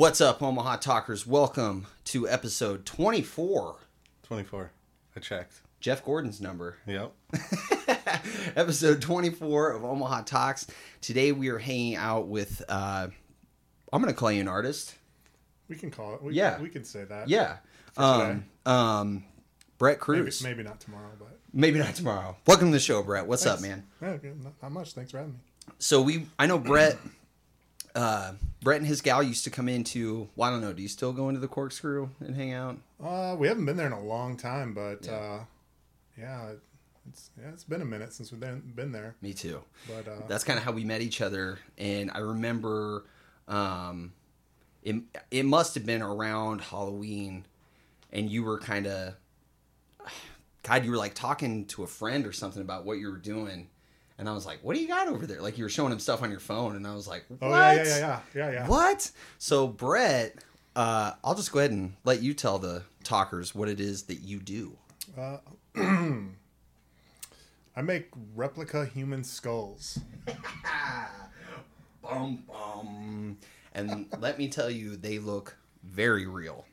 What's up, Omaha Talkers? Welcome to episode 24. 24. I checked. Jeff Gordon's number. Yep. episode 24 of Omaha Talks. Today we are hanging out with, uh, I'm going to call you an artist. We can call it. We, Yeah. we can say that. Yeah. Um, um, Brett Cruz. maybe not tomorrow, but Maybe not tomorrow. Welcome to the show, Brett. What's up, man? Yeah, not much. Thanks for having me. So we, I know Brett, uh, Brett and his gal used to come into, well, I don't know, do you still go into the corkscrew and hang out? Uh, we haven't been there in a long time, but Yeah. uh, yeah, it's yeah, it's been a minute since we've been, been there. Me too. But uh, That's kind of how we met each other. And I remember, um, it, it must have been around Halloween, and you were kind of, God, you were like talking to a friend or something about what you were doing. And I was like, what do you got over there? Like you were showing him stuff on your phone. And I was like, what? oh yeah, yeah, yeah, yeah, yeah, yeah. What? So, Brett, uh, I'll just go ahead and let you tell the talkers what it is that you do. Uh, I make replica human skulls. Bum, bum. And let me tell you, they look very real.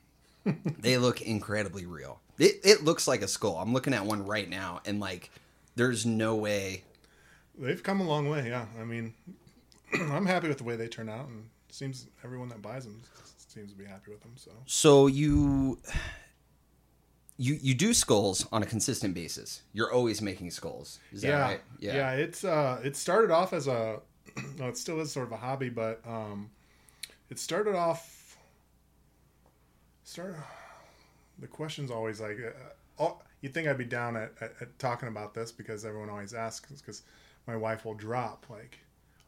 they look incredibly real. It, it looks like a skull. I'm looking at one right now, and like, there's no way. They've come a long way. Yeah, I mean, I'm happy with the way they turn out, and seems everyone that buys them seems to be happy with them. So So you. You, you do skulls on a consistent basis. You're always making skulls. Is that yeah, right? yeah, yeah. It's uh, it started off as a, well, it still is sort of a hobby, but um, it started off. Start. The question's always like, uh, oh, you'd think I'd be down at, at, at talking about this because everyone always asks because my wife will drop like,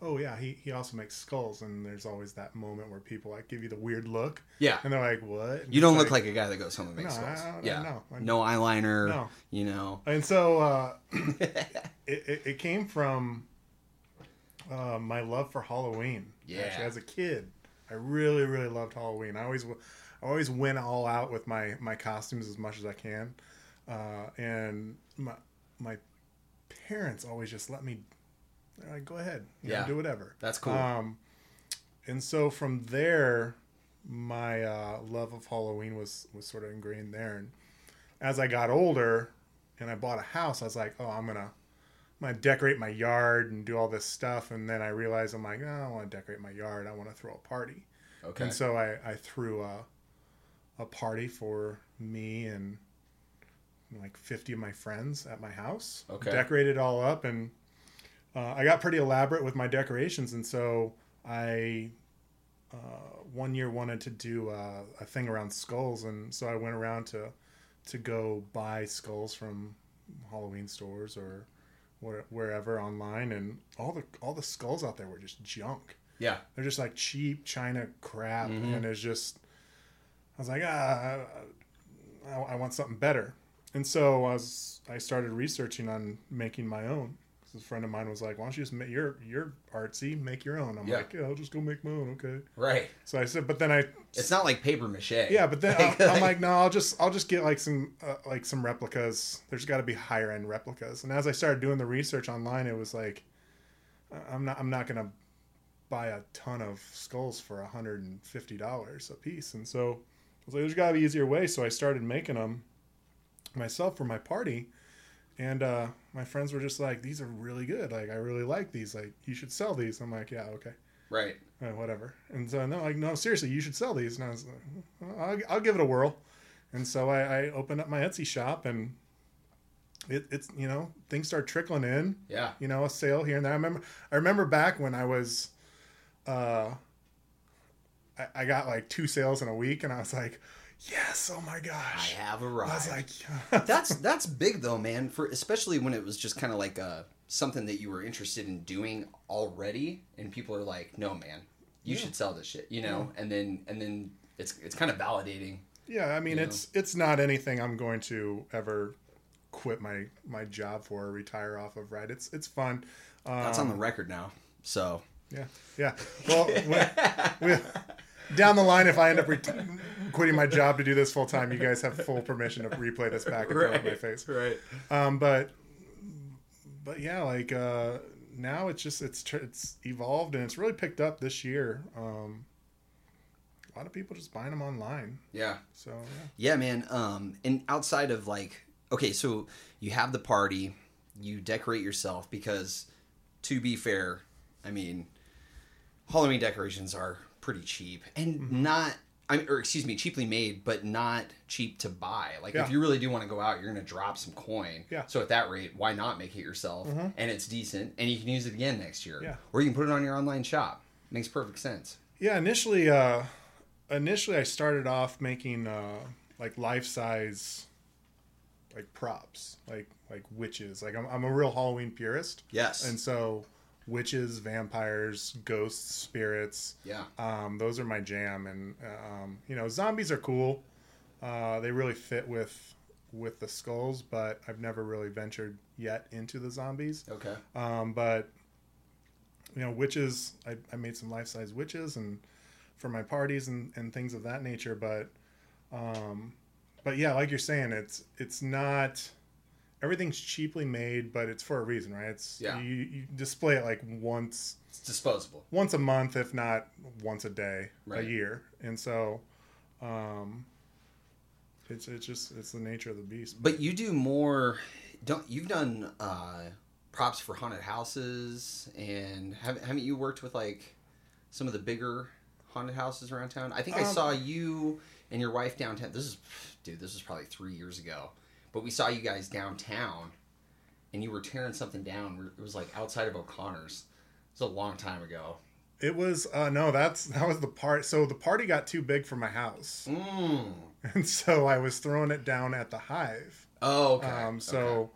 oh yeah, he, he also makes skulls, and there's always that moment where people like give you the weird look, Yeah. and they're like, what? And You don't look like a guy that goes home and makes No, skulls. I- yeah. no, I- no eyeliner. No. You know. And so uh, it, it, it came from uh, my love for Halloween. Yeah. Actually, as a kid, I really, really loved Halloween. I always, i always went all out with my my costumes as much as I can, uh, and my my parents always just let me. They're like, go ahead, you Yeah. know, do whatever. That's cool. Um, and so from there, my uh, love of Halloween was was sort of ingrained there. And as I got older, and I bought a house, I was like, oh, I'm gonna, I'm gonna decorate my yard and do all this stuff. And then I realized I'm like, oh, I don't want to decorate my yard. I want to throw a party. okay. And so I, I threw a, a party for me and like 50 of my friends at my house. Okay. Decorated it all up and uh, I got pretty elaborate with my decorations. And so I, uh, one year wanted to do uh, a thing around skulls. And so I went around to, to go buy skulls from Halloween stores or where, wherever online. And all the, all the skulls out there were just junk yeah. they're just like cheap China crap, Mhm. and it's just. I was like, ah, I, I want something better, and so I was. I started researching on making my own. 'Cause A friend of mine was like, "Why don't you just make your your artsy, make your own?" I'm Yeah. like, "Yeah, I'll just go make my own." Okay. Right. So I said, but then I, It's not like paper mache. yeah, but then I, I'm like, no, I'll just I'll just get like some uh, like some replicas. There's got to be higher end replicas. And as I started doing the research online, it was like, I'm not I'm not gonna buy a ton of skulls for hundred and fifty dollars a piece. And so I was like, there's got to be easier way. So I started making them myself for my party. And uh, my friends were just like, these are really good. Like, I really like these. Like, you should sell these. I'm like, yeah, okay right. uh, whatever. And so no, like no, seriously, you should sell these. And I was like, "Well, I'll, I'll give it a whirl. And so I, I opened up my Etsy shop, and it, it's you know things start trickling in. Yeah. You know, a sale here and there. I remember I remember back when I was, uh, I, I got like two sales in a week, and I was like, yes, oh my gosh, I have I was like, that's that's big though, man. For especially when it was just kind of like uh something that you were interested in doing already, and people are like, "No, man, you Yeah. should sell this shit," you know. And then and then it's it's kind of validating. yeah. I mean, it's it's not anything I'm going to ever quit my my job for or retire off of. Right? It's it's fun. Um, That's on the record now. So Yeah, yeah. Well, when, we, down the line, if I end up ret- quitting my job to do this full time, you guys have full permission to replay this back and throw it in my face. right. Um, but but yeah, like uh, now it's just it's it's evolved and it's really picked up this year. Um, a lot of people just buying them online. Yeah. So yeah. Yeah, man. Um, and outside of like, okay, so you have the party, you decorate yourself because, to be fair, I mean, Halloween decorations are pretty cheap and Mm-hmm. not. I mean, or excuse me, cheaply made, but not cheap to buy. Like, Yeah. if you really do want to go out, you're going to drop some coin. Yeah. So at that rate, why not make it yourself? Mhm. And it's decent, and you can use it again next year. Yeah. Or you can put it on your online shop. Makes perfect sense. Yeah, initially, uh, initially I started off making uh, like life size, like props, like like witches. Like I'm, I'm a real Halloween purist, Yes. and so witches, vampires, ghosts, spirits. yeah. Um, those are my jam, and um, you know, zombies are cool. Uh, they really fit with with the skulls, but I've never really ventured yet into the zombies. Okay. Um, but you know, witches. I, I made some life size witches and for my parties and, and things of that nature. But um, but yeah, like you're saying, it's it's not everything's cheaply made, but it's for a reason, right? It's Yeah. you, you display it like once It's disposable. once a month, if not once a day, Right. a year, and so. Um, it's, it's just it's the nature of the beast. But you do more. Don't you've done uh, props for haunted houses and haven't haven't you worked with like some of the bigger haunted houses around town? I think I Um, saw you and your wife downtown. This is dude. This was probably three years ago. But we saw you guys downtown, and you were tearing something down. It was like outside of O'Connor's. It was a long time ago. It was uh, no, that's that was the part. So the party got too big for my house, Mm. and so I was throwing it down at the Hive. Oh, okay. Um, okay. so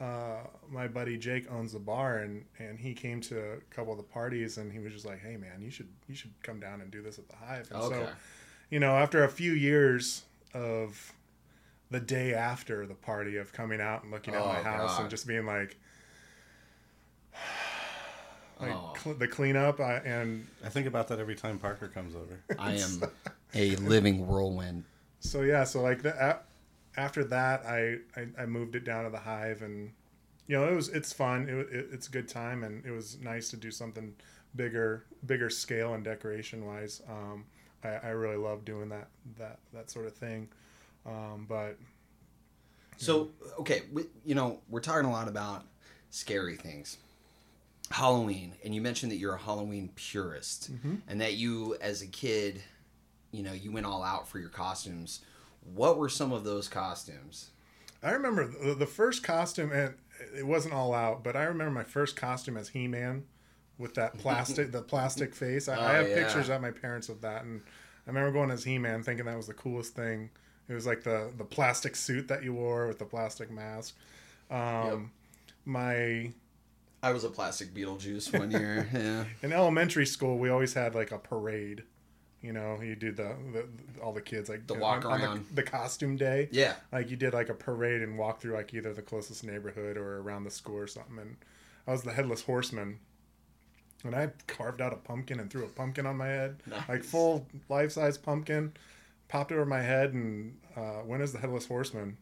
uh, my buddy Jake owns the bar, and and he came to a couple of the parties, and he was just like, "Hey, man, you should you should come down and do this at the Hive." And okay. so you know, after a few years of the day after the party of coming out and looking at Oh, my house God. and just being like. Like Oh. cl- the cleanup, I, and I think about that every time Parker comes over. I am a living whirlwind. so yeah so like the, after that I, I i moved it down to the hive and you know it was it's fun it, it, it's a good time and it was nice to do something bigger bigger scale and decoration wise um i, I really love doing that that that sort of thing um but So, okay, we, you know, we're talking a lot about scary things. Halloween, and you mentioned that you're a Halloween purist, and that you, as a kid, you know, you went all out for your costumes. What were some of those costumes? i remember the, the first costume and it wasn't all out but i remember my first costume as he-man with that plastic the plastic face i, I Oh, have yeah. pictures at my parents of that and i remember going as he-man thinking that was the coolest thing it was like the the plastic suit that you wore with the plastic mask um my I was a plastic Beetlejuice one year. yeah. in elementary school we always had like a parade you know you do the, the all the kids like The walk on, on around. the, the costume day Yeah. like you did like a parade and walk through like either the closest neighborhood or around the school or something and i was the headless horseman and i carved out a pumpkin and threw a pumpkin on my head Nice. like full life-size pumpkin popped over my head and uh, went as the headless horseman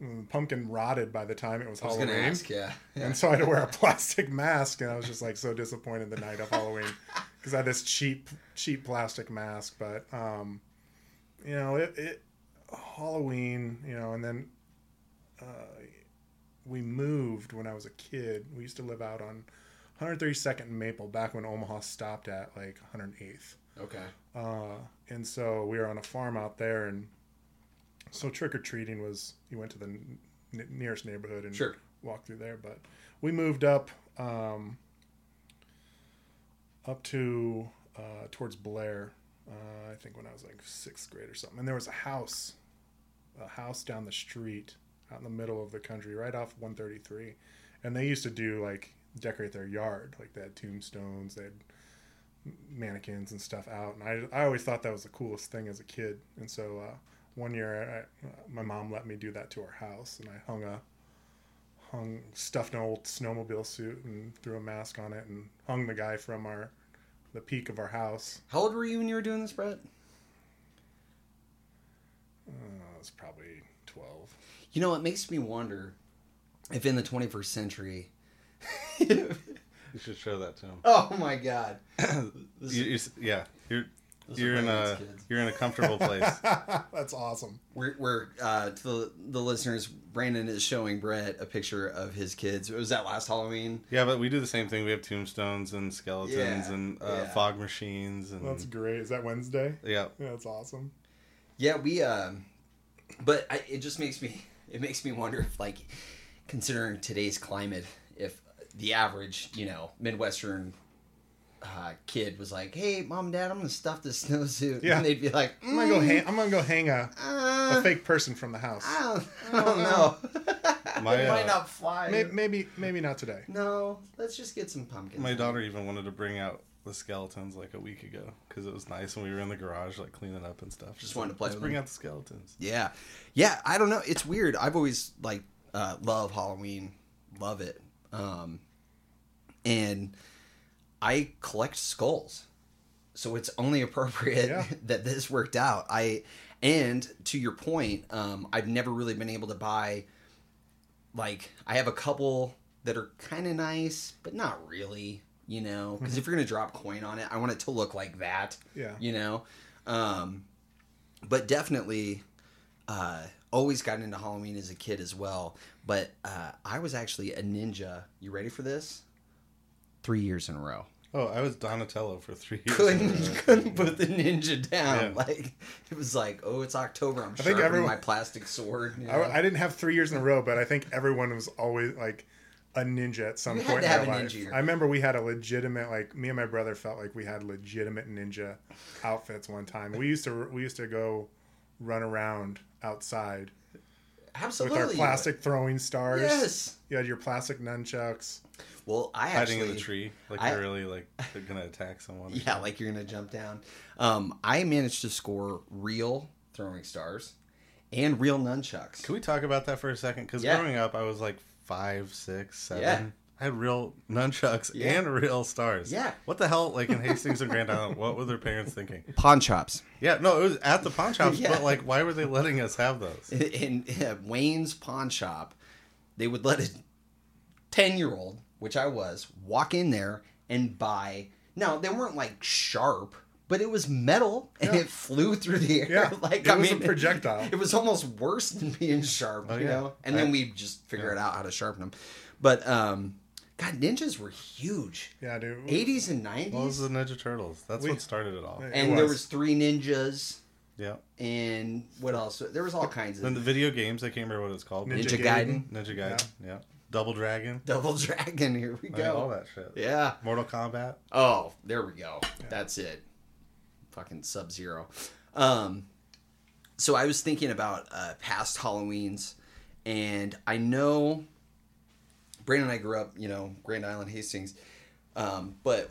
the pumpkin rotted by the time it was I was halloween ask, yeah. yeah. and so I had to wear a plastic mask, and I was just like so disappointed the night of Halloween because I had this cheap, cheap plastic mask. But um, you know, it, it Halloween, you know, and then uh, we moved when I was a kid. We used to live out on 132nd and Maple back when Omaha stopped at like 108th. Okay. Uh, and so we were on a farm out there, and so trick or treating was you went to the n- nearest neighborhood and Sure. walked through there. But we moved up um, up to uh, towards Blair. Uh, I think when I was like sixth grade or something, and there was a house, a house down the street, out in the middle of the country, right off 133, and they used to do like decorate their yard, like they had tombstones, they had mannequins and stuff out, and I I always thought that was the coolest thing as a kid, and so uh, one year I, my mom let me do that to our house, and I hung a hung stuffed an old snowmobile suit and threw a mask on it, and hung the guy from our the peak of our house. How old were you when you were doing this, Brett? Uh, I was probably twelve. You know, it makes me wonder if in the 21st century. You should show that to him. oh my God. You- you yeah, you're You're in a kids. you're in a comfortable place. That's awesome. We're, we're uh, to the, the listeners. Brandon is showing Brett a picture of his kids. It was that last Halloween? yeah, but we do the same thing. We have tombstones and skeletons Yeah, and uh, yeah. fog machines and That's great. Is that Wednesday? yeah. Yeah, that's awesome. Yeah, we. Um, but I, it just makes me. It makes me wonder if, like, considering today's climate, if the average, you know, midwestern uh, kid was like, "Hey, mom, and dad, I'm gonna stuff this snowsuit," Yeah. and they'd be like, I'm gonna go "Mm, hang. I'm gonna go hang a, uh, a fake person from the house. I don't, I don't know. My, it might uh, not fly. Maybe, maybe, maybe not today. No, let's just get some pumpkins. My daughter even wanted to bring out the skeletons like a week ago because it was nice when we were in the garage like cleaning up and stuff. Just She's wanted to play Let's bring them." out the skeletons. Yeah, yeah. I don't know. It's weird. I've always like uh, love Halloween, love it, um, and I collect skulls, so it's only appropriate Yeah. that this worked out. I and to your point, um, I've never really been able to buy. Like I have a couple that are kind of nice, but not really. You know, because if you're gonna drop coin on it, I want it to look like that Yeah. you know um but definitely uh always got into halloween as a kid as well but uh i was actually a ninja you ready for this three years in a row Oh, I was Donatello for three years. couldn't couldn't put the ninja down Yeah. like it was like oh it's october i'm think sharpening everyone- my plastic sword you know? I, I didn't have three years in a row, but I think everyone was always like a ninja at some You point in their life. I remember we had a legitimate like me and my brother felt like we had legitimate ninja outfits one time. We used to we used to go run around outside absolutely with our plastic throwing stars. yes You had your plastic nunchucks. well i hiding actually in the tree like I- you're really like they're gonna attack someone. Yeah, something. like you're gonna jump down. Um, I managed to score real throwing stars and real nunchucks. Can we talk about that for a second? Because Yeah. growing up, I was like five, six, seven. Yeah. I had real nunchucks Yeah. and real stars. Yeah. What the hell? Like in Hastings and Grand Island, what were their parents thinking? Pawn shops. Yeah, no, it was at the pawn shops, Yeah. but like, why were they letting us have those? In, in Wayne's pawn shop, they would let a ten-year-old, which I was, walk in there and buy. Now they weren't like sharp, but it was metal and Yeah. it flew through the air. Yeah, like it I was a projectile. It was almost worse than being sharp, Oh, you yeah. know. And then I- we just figure it out how to sharpen them. But um, God, ninjas were huge. Yeah, dude. 80s and 90s. Well, it was the Ninja Turtles. That's We- what started it all. It and there was. was three ninjas Yeah. and what else? There was all kinds of. Then the video games, I can't remember what it's called. Ninja Ninja Gaiden. Gaiden, Ninja Gaiden. Yeah. Double Dragon. Double Dragon. Here we I mean, all that shit. Yeah. Mortal Kombat. Oh, there we go. That's it. Fucking Sub Zero. Um, so I was thinking about uh, past Halloweens, and I know Brandon and I grew up, you know, Grand Island, Hastings. Um, but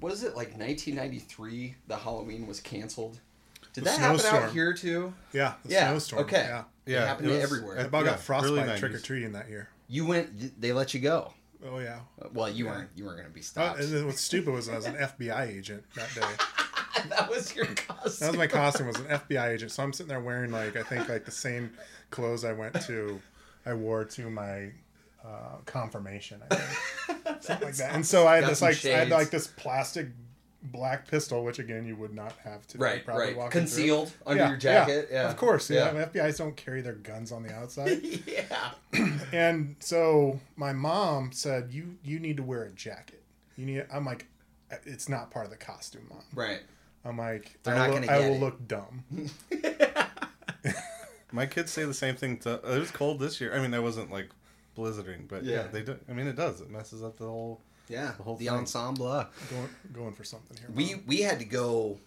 was it like 1993? The Halloween was canceled. Did The that happen out snowstorm. here too? Yeah, the Yeah, snowstorm. okay. Yeah. It happened it was- everywhere. I uh, about yeah, got frostbite trick or treating that year. You went. They let you go. Oh yeah. Well, you weren't. You weren't going to be Uh, stopped. and then what's stupid was I was an FBI agent that day. that was your costume. That was my costume. Was an FBI agent. So I'm sitting there wearing like I think like the same clothes I went to, I wore to my uh, confirmation. I think something like that. And so I had this like I had like this plastic black pistol, which again you would not have to Right, probably right. walking through. Concealed under Yeah, your jacket. Yeah, Of course, yeah. Yeah. FBI's don't carry their guns on the outside. yeah. and so my mom said, "You you need to wear a jacket. You need." I'm like, "It's not part of the costume, mom." Right. I'm like, They're I not will, gonna I will it. look dumb. My kids say the same thing. To, it was cold this year. I mean, I wasn't like blizzarding, but yeah, Yeah. they do. I mean, it does. It messes up the whole. Yeah. The whole the thing. ensemble. Going going for something here. We we had to go,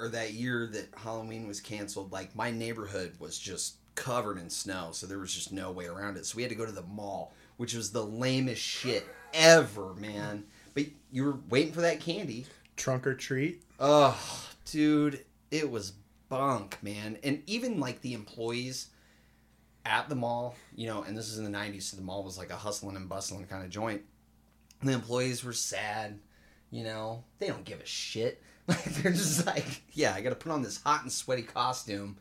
or that year that Halloween was canceled. Like my neighborhood was just covered in snow, so there was just no way around it. So we had to go to the mall, which was the lamest shit ever, man. But you were waiting for that candy. trunk or treat. Oh, dude, it was bunk, man. And even like the employees at the mall, you know, and this is in the 90s, so the mall was like a hustling and bustling kind of joint. And the employees were sad, you know, they don't give a shit. Like, they're just like, yeah, I got to put on this hot and sweaty costume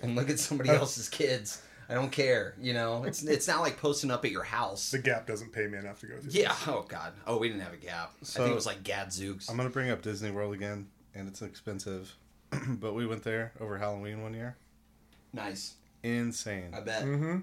and look at somebody else's kids. I don't care, you know. It's it's not like posting up at your house. The Gap doesn't pay me enough to go through. Yeah. Oh God. Oh, we didn't have a gap. I think it was like Gadzooks. I'm gonna bring up Disney World again, and it's expensive. but we went there over Halloween one year. Nice. Insane. I bet. Mm-hmm.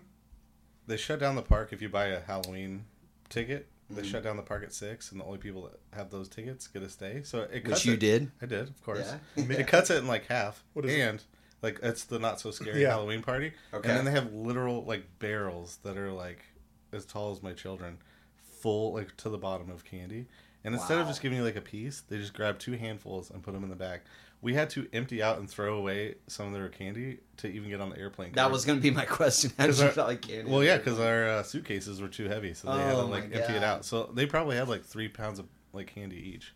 They shut down the park if you buy a Halloween ticket. They Mhm. shut down the park at six, and the only people that have those tickets get a stay. So it Which you it- did. I did, of course. Yeah. It cuts it in like half, What is it? and like it's the not so scary Yeah. Halloween party. Okay. And then they have literal like barrels that are like as tall as my children, full like to the bottom of candy. And instead of just giving you like a piece, they just grab two handfuls and put them in the bag. We had to empty out and throw away some of their candy to even get on the airplane. That was going to be my question. How did 'Cause you our- feel like candy? well, yeah, because our uh, suitcases were too heavy, so they had to Oh, like my empty it out. So they probably had like three pounds of like candy each.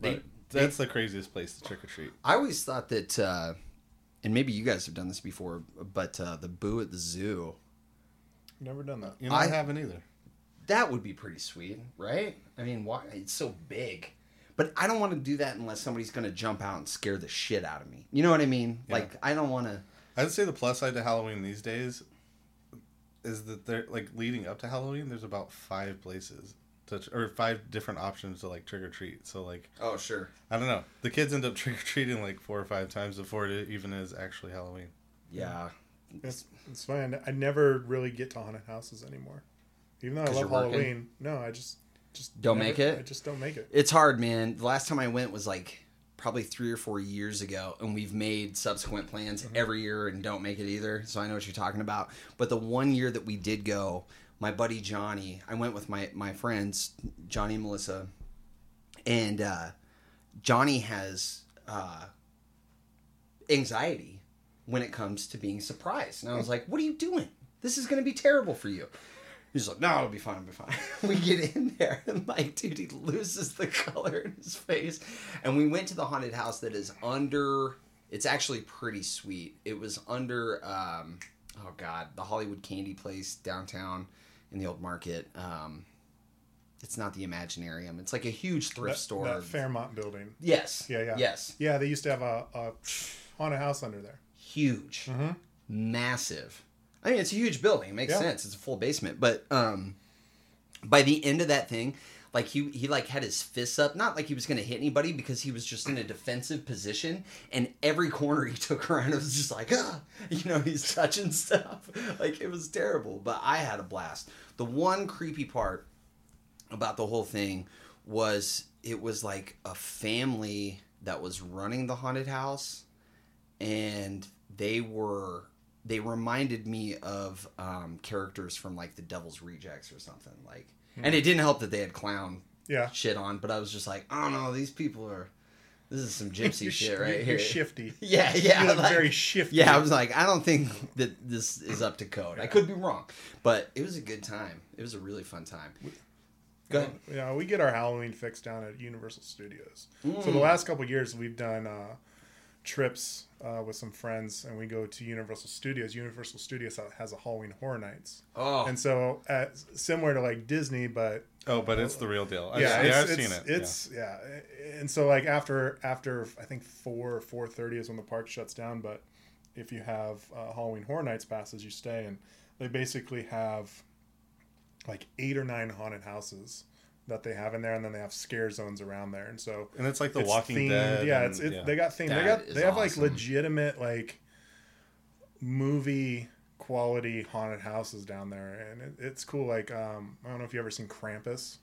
They- But that's the craziest place to trick or treat. I always thought that, uh, and maybe you guys have done this before, but uh, the boo at the zoo, Never done that. You know, I, I- haven't either. that would be pretty sweet, right? I mean, why? It's so big. But I don't want to do that unless somebody's going to jump out and scare the shit out of me. You know what I mean? Yeah. Like, I don't want to. I'd say the plus side to Halloween these days is that they're like leading up to Halloween. There's about five places to or five different options to like trick or treat. So like Oh, sure. I don't know, the kids end up trick or treating like four or five times before it even is actually Halloween. Yeah. It's, it's fine. I never really get to haunted houses anymore. Even though I love you're working? Halloween, no, I just just Don't never- make it? I just don't make it. It's hard, man. The last time I went was like probably three or four years ago, and we've made subsequent plans every year and don't make it either. So I know what you're talking about. But the one year that we did go, my buddy Johnny, I went with my my friends Johnny and Melissa, and uh, Johnny has uh, anxiety when it comes to being surprised, and I was like, "What are you doing? This is going to be terrible for you." He's like, no, it'll be fine, it'll be fine. we get in there, and like, dude, he loses the color in his face. And we went to the haunted house that is under. It's actually pretty sweet. It was under, um, oh god, the Hollywood Candy Place downtown in the old market. Um, it's not the Imaginarium. It's like a huge thrift that, store. that Fairmont building. yes. Yeah, yeah. Yes. Yeah, they used to have a, a haunted house under there. Huge. Mhm. massive. I mean, it's a huge building. It makes Yeah. sense. It's a full basement. But um, by the end of that thing, like he he like had his fists up, not like he was gonna hit anybody because he was just in a defensive position, and every corner he took around it was just like, ah, you know, he's touching stuff. Like it was terrible. But I had a blast. The one creepy part about the whole thing was it was like a family that was running the haunted house and they were they reminded me of um, characters from like the Devil's Rejects or something like. And it didn't help that they had clown Yeah. shit on, but I was just like, oh no, these people are. This is some gypsy shit right you're, here. Shifty. Yeah, yeah, like- very shifty. yeah. I was like, I don't think that this is up to code. I could be wrong, but it was a good time. It was a really fun time. Go ahead. Yeah, we get our Halloween fix down at Universal Studios. So Mm. the last couple of years, we've done uh, trips uh, with some friends, and we go to Universal Studios. Universal Studios has a Halloween Horror Nights, Oh, and so at, similar to like Disney, but Oh, but it's the real deal. I've, yeah, yeah, I've seen it. It's yeah. and so like after after I think four or four thirty is when the park shuts down. But if you have uh, Halloween Horror Nights passes, you stay, and they basically have like eight or nine haunted houses that they have in there, and then they have scare zones around there, and so and it's like The it's Walking themed. Dead. Yeah, and- it's it, yeah. they got themed. That they got they have awesome. like legitimate like movie quality haunted houses down there, and it, it's cool. Like um, I don't know if you ever seen Krampus,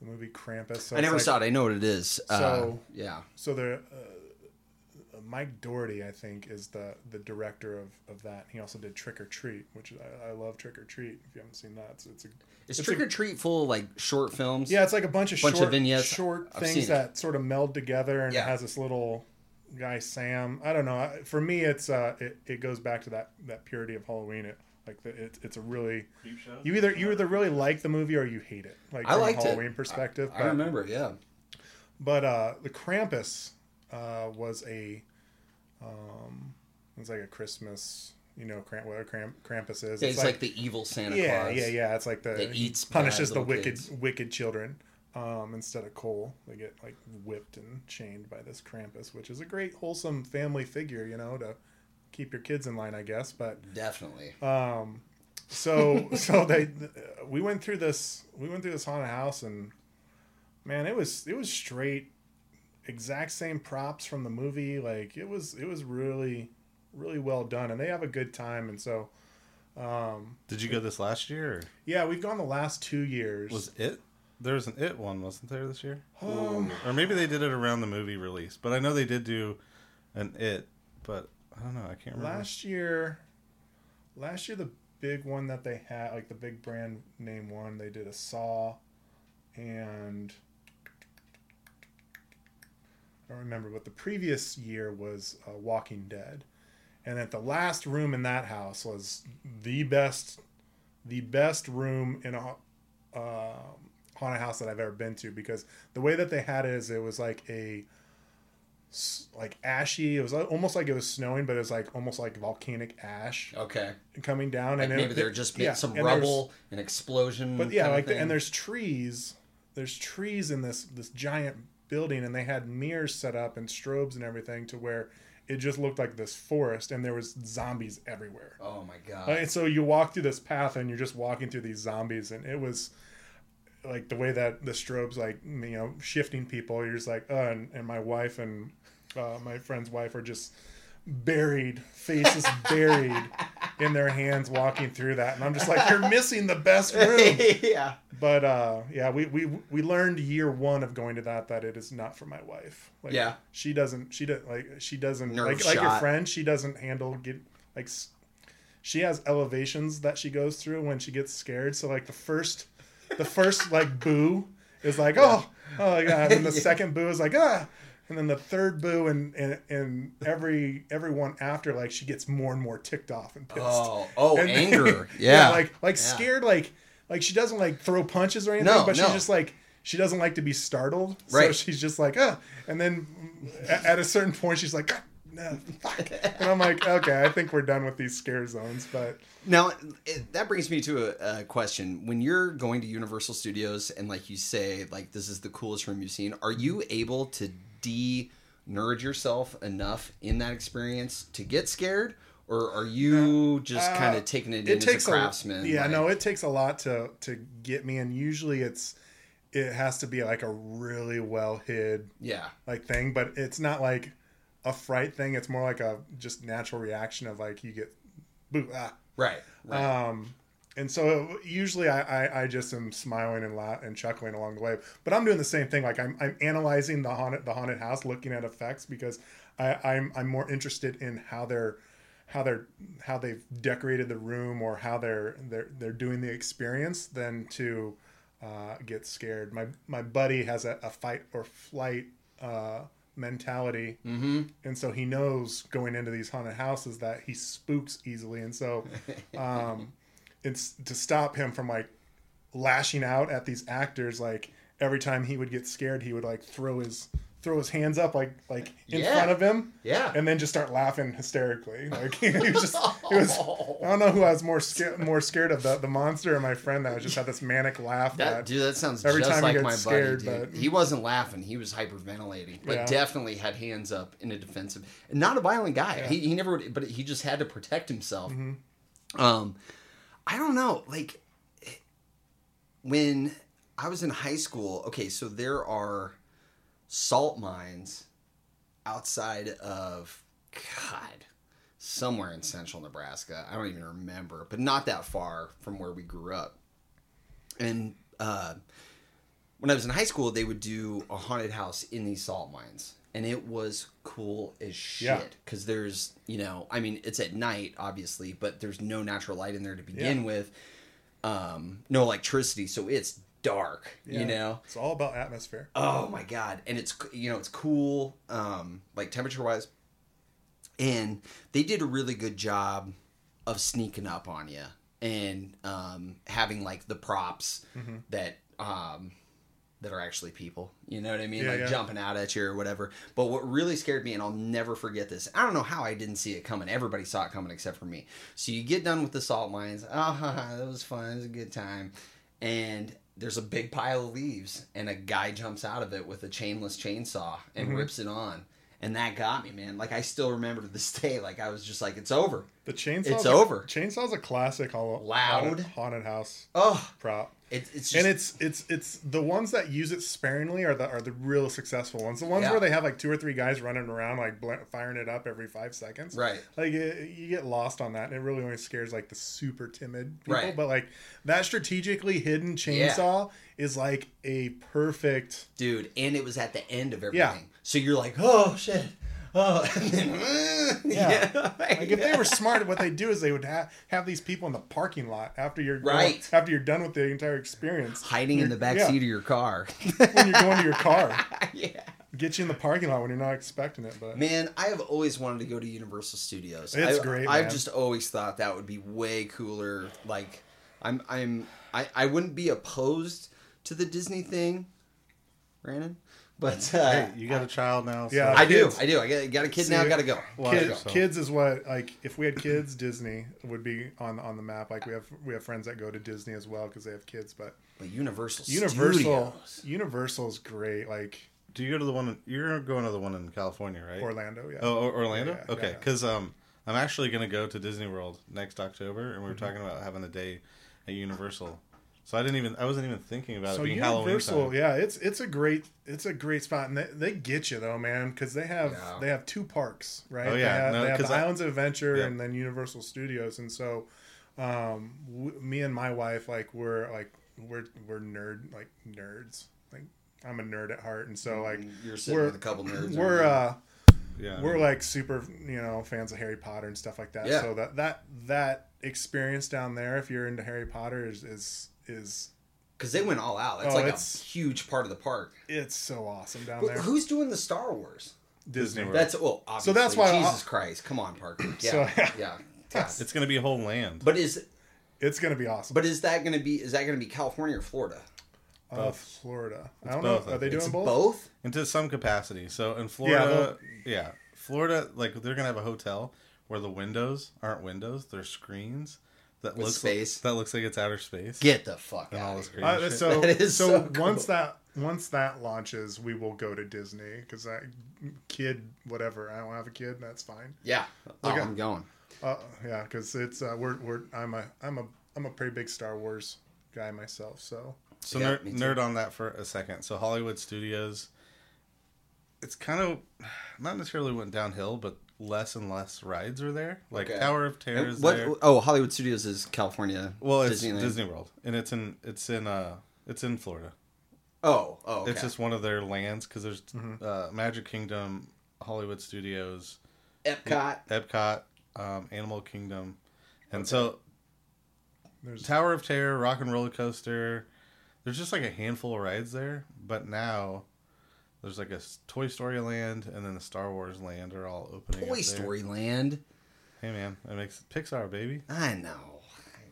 the movie Krampus. So I never like- saw it. I know what it is. uh, So- yeah, So the uh, Mike Dougherty, I think, is the the director of, of that. He also did Trick or Treat, which I, I love Trick or Treat. If you haven't seen that, it's, it's a is It's Trick a- or Treat full of like short films? yeah, it's like a bunch of Bunch of vignettes. short I've things it. that sort of meld together, and Yeah. it has this little guy Sam. I don't know. For me, it's uh, it, it goes back to that that purity of Halloween. It like the, it, it's a really you either you either really like the movie or you hate it. Like I from liked a it. Halloween perspective. I but- remember. Yeah, But uh, the Krampus uh, was a, um, it's like a Christmas, you know, Kramp, what a Kramp, Krampus is. Yeah, it's like, the evil Santa yeah, Claus. yeah, yeah. It's like the That eats punishes the wicked, kids. wicked children. Um, instead of coal, they get like whipped and chained by this Krampus, which is a great wholesome family figure, you know, to keep your kids in line, I guess. But Definitely. um, so so they we went through this we went through this haunted house and man it was it was straight exact same props from the movie. Like it was it was really really well done, and they have a good time. And so, um, Did you go this last year? Or yeah, we've gone the last two years. was it? There was an it one, wasn't there this year? um, Or maybe they did it around the movie release. But I know they did do an it, but I don't know. I can't remember. last year, last year the big one that they had, like the big brand name one, they did a Saw, and I don't remember. But the previous year was uh, Walking Dead, and that the last room in that house was the best, the best room in a uh, haunted house that I've ever been to because the way that they had it is it was like a like ashy. It was almost like it was snowing, but it was like almost like volcanic ash Okay. coming down. Like and maybe it, they're just yeah, some and rubble, an explosion. But yeah, like the, and there's trees. There's trees in this this giant building, and they had mirrors set up and strobes and everything to where it just looked like this forest, and there was zombies everywhere. Oh my god. Uh, And so you walk through this path, and you're just walking through these zombies, and it was like the way that the strobes like you know shifting people. You're just like, uh, and, and my wife and uh, my friend's wife are just buried, faces buried in their hands, walking through that, and I'm just like, you're missing the best room. yeah. But uh, yeah, we, we we learned year one of going to that that it is not for my wife. Like, Yeah. she doesn't. She doesn't like she doesn't Nerve like like your friend. She doesn't handle get like. She has elevations that she goes through when she gets scared. So like the first, the first like boo is like oh oh my god, and the Yeah. second boo is like ah. And then the third boo and, and and every everyone after like she gets more and more ticked off and pissed. Oh, oh, And- anger. Yeah. like like Yeah. scared, like like she doesn't like throw punches or anything, No, but no. she's just like she doesn't like to be startled, so Right. she's just like ah. And then at, at a certain point, she's like, "Ah, no, fuck. and I'm like, okay, I think we're done with these scare zones, but Now, it, that brings me to a, a question. When you're going to Universal Studios and, like, you say, like, this is the coolest room you've seen, are you able to de nerd yourself enough in that experience to get scared? Or are you just Uh, kind of taking it, it in takes as a craftsman? A, yeah, like- no, it takes a lot to to get me, and usually it's it has to be like a really well hid Yeah. like thing, but it's not like a fright thing. It's more like a just natural reaction of like you get boo ah. Right. Right. Um, and so usually I, I, I just am smiling and la- and chuckling along the way. But I'm doing the same thing. Like I'm, I'm analyzing the haunted the haunted house, looking at effects because I, I'm I'm more interested in how they're how they're how they've decorated the room or how they're they're they're doing the experience than to uh, get scared. My my buddy has a, a fight or flight uh, mentality mm-hmm. and so he knows going into these haunted houses that he spooks easily and so um it's to stop him from like lashing out at these actors like every time he would get scared he would like throw his throw his hands up like like in Yeah. front of him Yeah. and then just start laughing hysterically like he was just it was i don't know who i was more scared more scared of the, the monster or my friend that just had this manic laugh That that, dude, that sounds every just time he like gets my scared, buddy. Dude. but- He wasn't laughing; he was hyperventilating, but Yeah. definitely had hands up in a defensive. Not a violent guy. Yeah. He, he never would, but he just had to protect himself. Mhm. Um, I don't know, like when I was in high school. Okay, so there are salt mines outside of God somewhere in central Nebraska. I don't even remember, but not that far from where we grew up. And uh, when I was in high school, they would do a haunted house in these salt mines. And it was cool as shit. Because there's, you know, I mean, it's at night, obviously, but there's no natural light in there to begin Yeah. with. Um, no electricity. So it's dark, Yeah. you know? it's all about atmosphere Oh my god! And it's you know it's cool, um, like temperature wise, and they did a really good job of sneaking up on you and um, having like the props Mm-hmm. that um, that are actually people. You know what I mean? Yeah, like yeah. jumping out at you or whatever. But what really scared me, and I'll never forget this. I don't know how I didn't see it coming. Everybody saw it coming except for me. So you get done with the salt mines. Oh, that was fun. It was a good time. And there's a big pile of leaves, and a guy jumps out of it with a chainless chainsaw and Mhm. rips it on. And that got me, man. Like I still remember to this day. Like I was just like, it's over. The chainsaw. It's over. Chainsaw's a classic hol- Loud. haunted, haunted house Oh, prop. It, it's just, and it's it's it's the ones that use it sparingly are the are the real successful ones. The ones Yeah. where they have like two or three guys running around like bl- firing it up every five seconds. right. Like it, you get lost on that, and it really only scares like the super timid people. Right. But like that strategically hidden chainsaw is like a perfect. dude and it was at the end of everything, Yeah. everything so you're like oh shit oh and then uh, Yeah. Like if they were smart, what they do is they would ha- have these people in the parking lot after you're going- Right. after you're done with the entire experience, hiding in the back Yeah. seat of your car when you're going to your car. yeah Get you in the parking lot when you're not expecting it. But man i have always wanted to go to universal studios It's I, great, i've man. just always thought that would be way cooler like i'm i'm i, I wouldn't be opposed to the disney thing brandon but uh, Hey, you got a child now. So Yeah. I do. I do. I got, got a kid See, now. Got to go. Well, Kid, so- kids is what like if we had kids, Disney would be on on the map. Like we have we have friends that go to Disney as well because they have kids. But But Universal. Universal Studios. Universal's great. Like Do you go to the one? You're going to the one in California, right? Orlando, yeah. Oh, Orlando. Yeah, okay, yeah. because um, I'm actually gonna go to Disney World next October, and we were Mm-hmm. talking about having a day at Universal. So I didn't even. I wasn't even thinking about so it being Halloween Universal, time. yeah, it's it's a great it's a great spot, and they, they get you though, man, because they have Yeah. they have two parks, right? Oh, they yeah. have, No, they have 'cause the I- Islands of Adventure Yep. and then Universal Studios, and so um, w- me and my wife like we're like we're we're nerd like nerds. Like I'm a nerd at heart, and so like you're sitting we're- with a couple nerds. we're uh Yeah, we're like super you know fans of harry potter and stuff like that Yeah. so that that that experience down there if you're into harry potter is is is because they went all out. That's Oh, like it's- a huge part of the park. it's so awesome down Who- there Who's doing the Star Wars? disney World. That's well, obviously, So that's why I'll- Jesus Christ, come on, Parker. Yeah, So- yeah. yeah. It's gonna be a whole land. But is it's gonna be awesome but is that going to be is that going to be California or Florida? uh, both. florida i don't both, know are they doing It's both, both. into some capacity. So in Florida, they'll- yeah, Florida, like they're gonna have a hotel where the windows aren't windows; they're screens that With looks space. that looks like it's outer space. Get the fuck and all out. this of here. crazy Uh, so That is so, so cool. once that once that launches we will go to disney because i kid whatever i don't have a kid that's fine Yeah, oh, Okay. I'm going. uh, yeah because it's uh, we're, we're i'm a i'm a i'm a pretty big star wars guy myself so So Yeah, nerd, nerd on that for a second. So Hollywood Studios, it's kind of not necessarily went downhill, but less and less rides are there. Like Okay. Tower of Terror is what? there. Oh, Hollywood Studios is California. Well, it's Disneyland. Disney World, and it's in it's in uh it's in Florida. Oh, oh, okay. It's just one of their lands because there's Mm-hmm. uh, Magic Kingdom, Hollywood Studios, Epcot. Epcot, um, Animal Kingdom, and so there's Tower of Terror, Rock and Roller Coaster. There's just like a handful of rides there, but now there's like a Toy Story Land and then the Star Wars Land are all opening. up Toy. Story Land. Hey man, it makes Pixar baby. I know.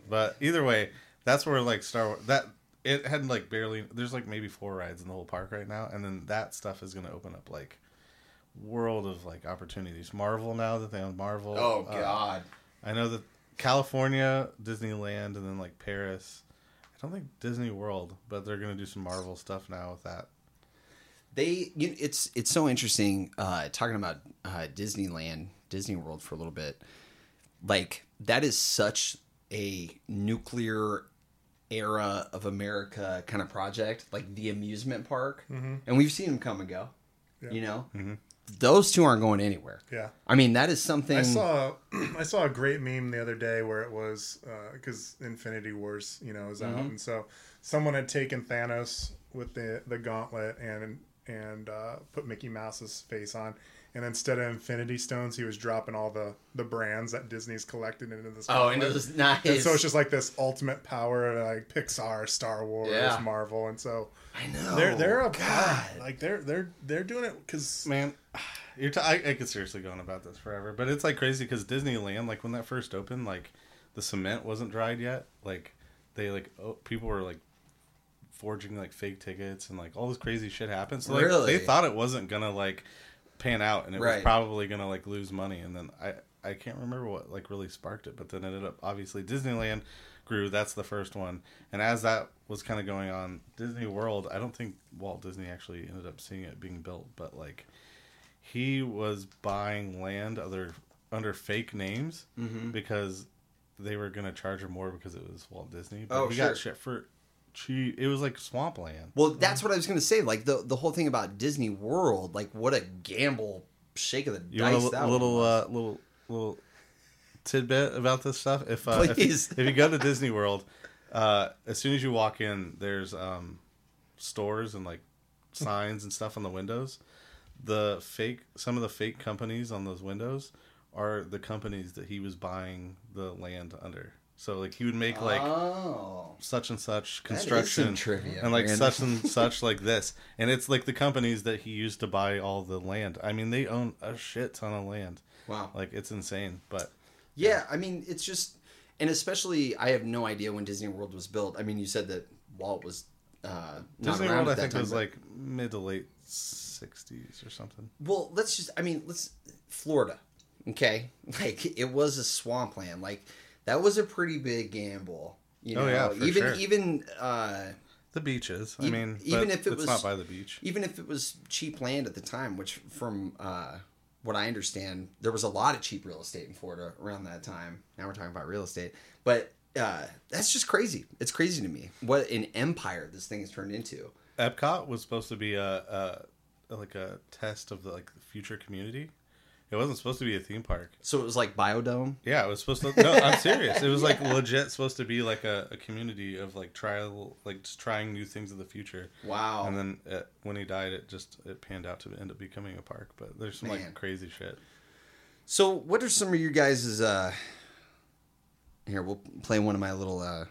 But either way, that's where like Star Wars that it had like barely. There's like maybe four rides in the whole park right now, and then that stuff is gonna open up like world of like opportunities. Marvel now that they own Marvel. Oh uh, God. I know that California, Disneyland, and then like Paris. I don't think Disney World, but they're gonna do some Marvel stuff now with that. They you it's it's so interesting uh talking about uh disneyland disney world for a little bit. Like that is such a nuclear era of america kind of project like the amusement park. And we've seen them come and go Yeah. you know? Mhm. those two aren't going anywhere. Yeah. I mean that is something I saw I saw a great meme the other day where it was because Infinity Wars, you know, is out, Mhm. and so someone had taken Thanos with the the gauntlet and and uh, put Mickey Mouse's face on, and instead of Infinity Stones, he was dropping all the the brands that Disney's collected into this. oh and gauntlet. it nice And so it's just like this ultimate power of like Pixar, Star Wars, Yeah. Marvel, and so i know they're they're a god like they're they're they're doing it because Man, you're t- I, I could seriously go on about this forever, but it's like crazy because Disneyland, like when that first opened, like the cement wasn't dried yet. Like they like oh, people were like forging like fake tickets and like all this crazy shit happened. So like Really? they thought it wasn't gonna like pan out and it Right. was probably gonna like lose money. And then I I can't remember what like really sparked it, but then it ended up obviously Disneyland grew. That's the first one, and as that was kind of going on, Disney World. I don't think Walt Disney actually ended up seeing it being built, but like he was buying land other under fake names Mhm. because they were gonna charge him more because it was Walt Disney. But Oh, he sure. got shit for cheap. It was like swampland. Well, that's what I was gonna say. Like the the whole thing about Disney World, like what a gamble, shake of the You dice. want a that little was. uh, little little tidbit about this stuff? If uh, if, Please. you, if you go to Disney World, uh, as soon as you walk in, there's um, stores and like signs and stuff on the windows. The fake, some of the fake companies on those windows are the companies that he was buying the land under. So like he would make like oh, such and such construction trivia, and like Brandon. such and such like this and it's like the companies that he used to buy all the land i mean they own a shit ton of land wow. like it's insane but Yeah, I mean, it's just, and especially, I have no idea when Disney World was built. I mean, you said that Walt was uh, disney world i think time, was but- like mid to late 60s or something Well, let's just, I mean, let's, Florida, okay? Like, it was a swampland. Like, that was a pretty big gamble. You know, Oh, yeah, for even, sure. even, uh, the beaches i E- mean even if it was- not by the beach even if it was cheap land at the time, which from uh, what I understand, there was a lot of cheap real estate in Florida around that time. Now we're talking about real estate, but uh, that's just crazy. It's crazy to me what an empire this thing has turned into. epcot was supposed to be a, a like a test of the like the future community it wasn't supposed to be a theme park So it was like Biodome. Yeah, it was supposed to. No, I'm serious. It was like legit supposed to be like a, a community of like trial, like just trying new things of the future. Wow. And then uh when he died, it just it panned out to end up becoming a park. But there's some Man. like crazy shit. So what are some of your guys' uh here we'll play one of my little uh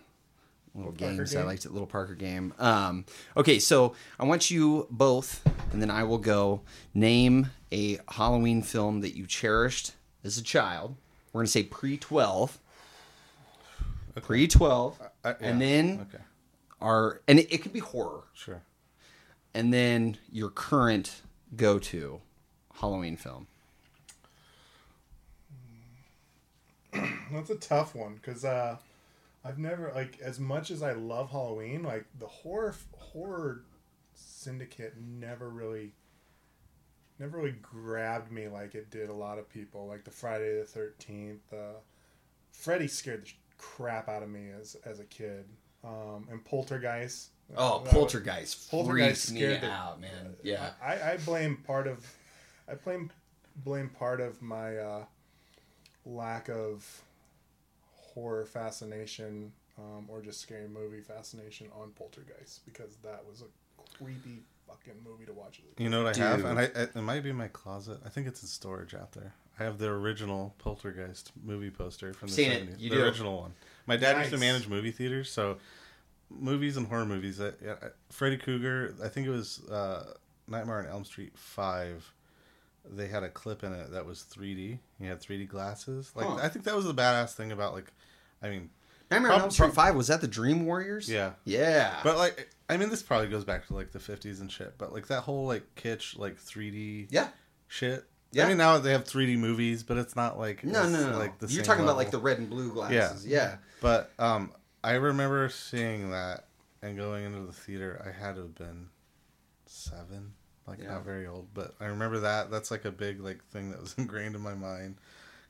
little Parker games I liked it little Parker game. Um okay, so I want you both and then I will go name a Halloween film that you cherished as a child. We're going to say pre-12. Pre-12 I- and then okay, our and it, it could be horror sure. and then your current go-to Halloween film. That's a tough one because uh, I've never like as much as I love Halloween, like the horror horror syndicate never really never really grabbed me like it did a lot of people. Like the Friday the Thirteenth, uh, Freddy scared the crap out of me as as a kid, um, and Poltergeist. Oh, That was- Poltergeist. Poltergeist me scared the- out, man. Yeah. I, I blame part of I blame blame part of my uh, lack of horror fascination um, or just scary movie fascination on Poltergeist because that was a creepy fucking movie to watch. as a kid. You know what I have, and I, I it might be in my closet. I think it's in storage out there. I have the original Poltergeist movie poster from the Seen it. 70s. You the do. original one. My dad used to manage movie theaters, so movies and horror movies. I, I- Freddy Krueger. I think it was uh, Nightmare on Elm Street Five. They had a clip in it that was 3D. He had 3D glasses. Like Huh. I think that was the badass thing about like, I mean, Nightmare on Elm Street prob- 5, was that the Dream Warriors? yeah. Yeah. But like, I mean, this probably goes back to like the 50s and shit. But like that whole like kitsch like 3D yeah. shit. Yeah. I mean, now they have 3D movies, but it's not like No, no, no. no. Like the You're same talking about like the red and blue glasses. Yeah. Yeah. But um, I remember seeing that and going into the theater. I had to have been seven, like Yeah. not very old, but I remember that. That's like a big like thing that was ingrained in my mind.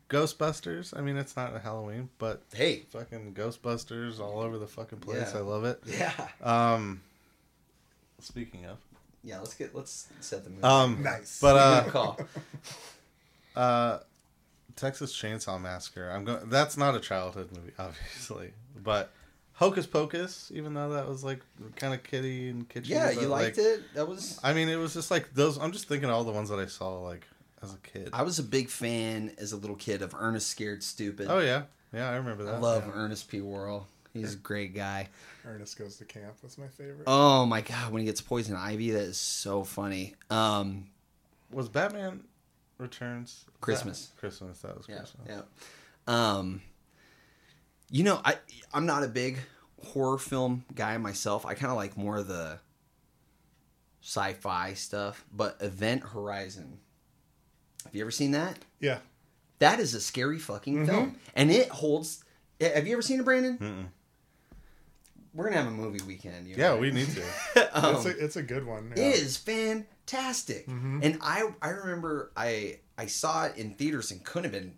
Ghostbusters. I mean, it's not a Halloween, but Hey. fucking Ghostbusters all over the fucking place. Yeah. I love it. Yeah. Um, speaking of, Yeah, let's get let's set the mood. um, Nice. but uh, call. Uh, Texas Chainsaw Massacre. I'm going. That's not a childhood movie, obviously, but Hocus Pocus. Even though that was like kind of kiddie and kitschy. Yeah, but, you liked like, it? That was I mean, it was just like those. I'm just thinking of all the ones that I saw like as a kid. I was a big fan as a little kid of Ernest Scared Stupid. oh yeah, yeah, I remember that. I love yeah. Ernest P. Worrell. He's a great guy. Ernest Goes to Camp was my favorite. Oh my god, when he gets poison ivy, that is so funny. Um, Was Batman Returns Christmas. That- Christmas. That was yeah, Christmas. yeah. Um, you know, I I'm not a big horror film guy myself. I kind of like more of the sci-fi stuff. But Event Horizon. Have you ever seen that? Yeah, That is a scary fucking Mm-hmm. film, and it holds. Have you ever seen it, Brandon? Mm-mm. We're gonna have a movie weekend. you and Yeah, I. we need to. Um, it's a it's a good one. It Yeah. is fantastic. Mhm. And I I remember I I saw it in theaters and couldn't have been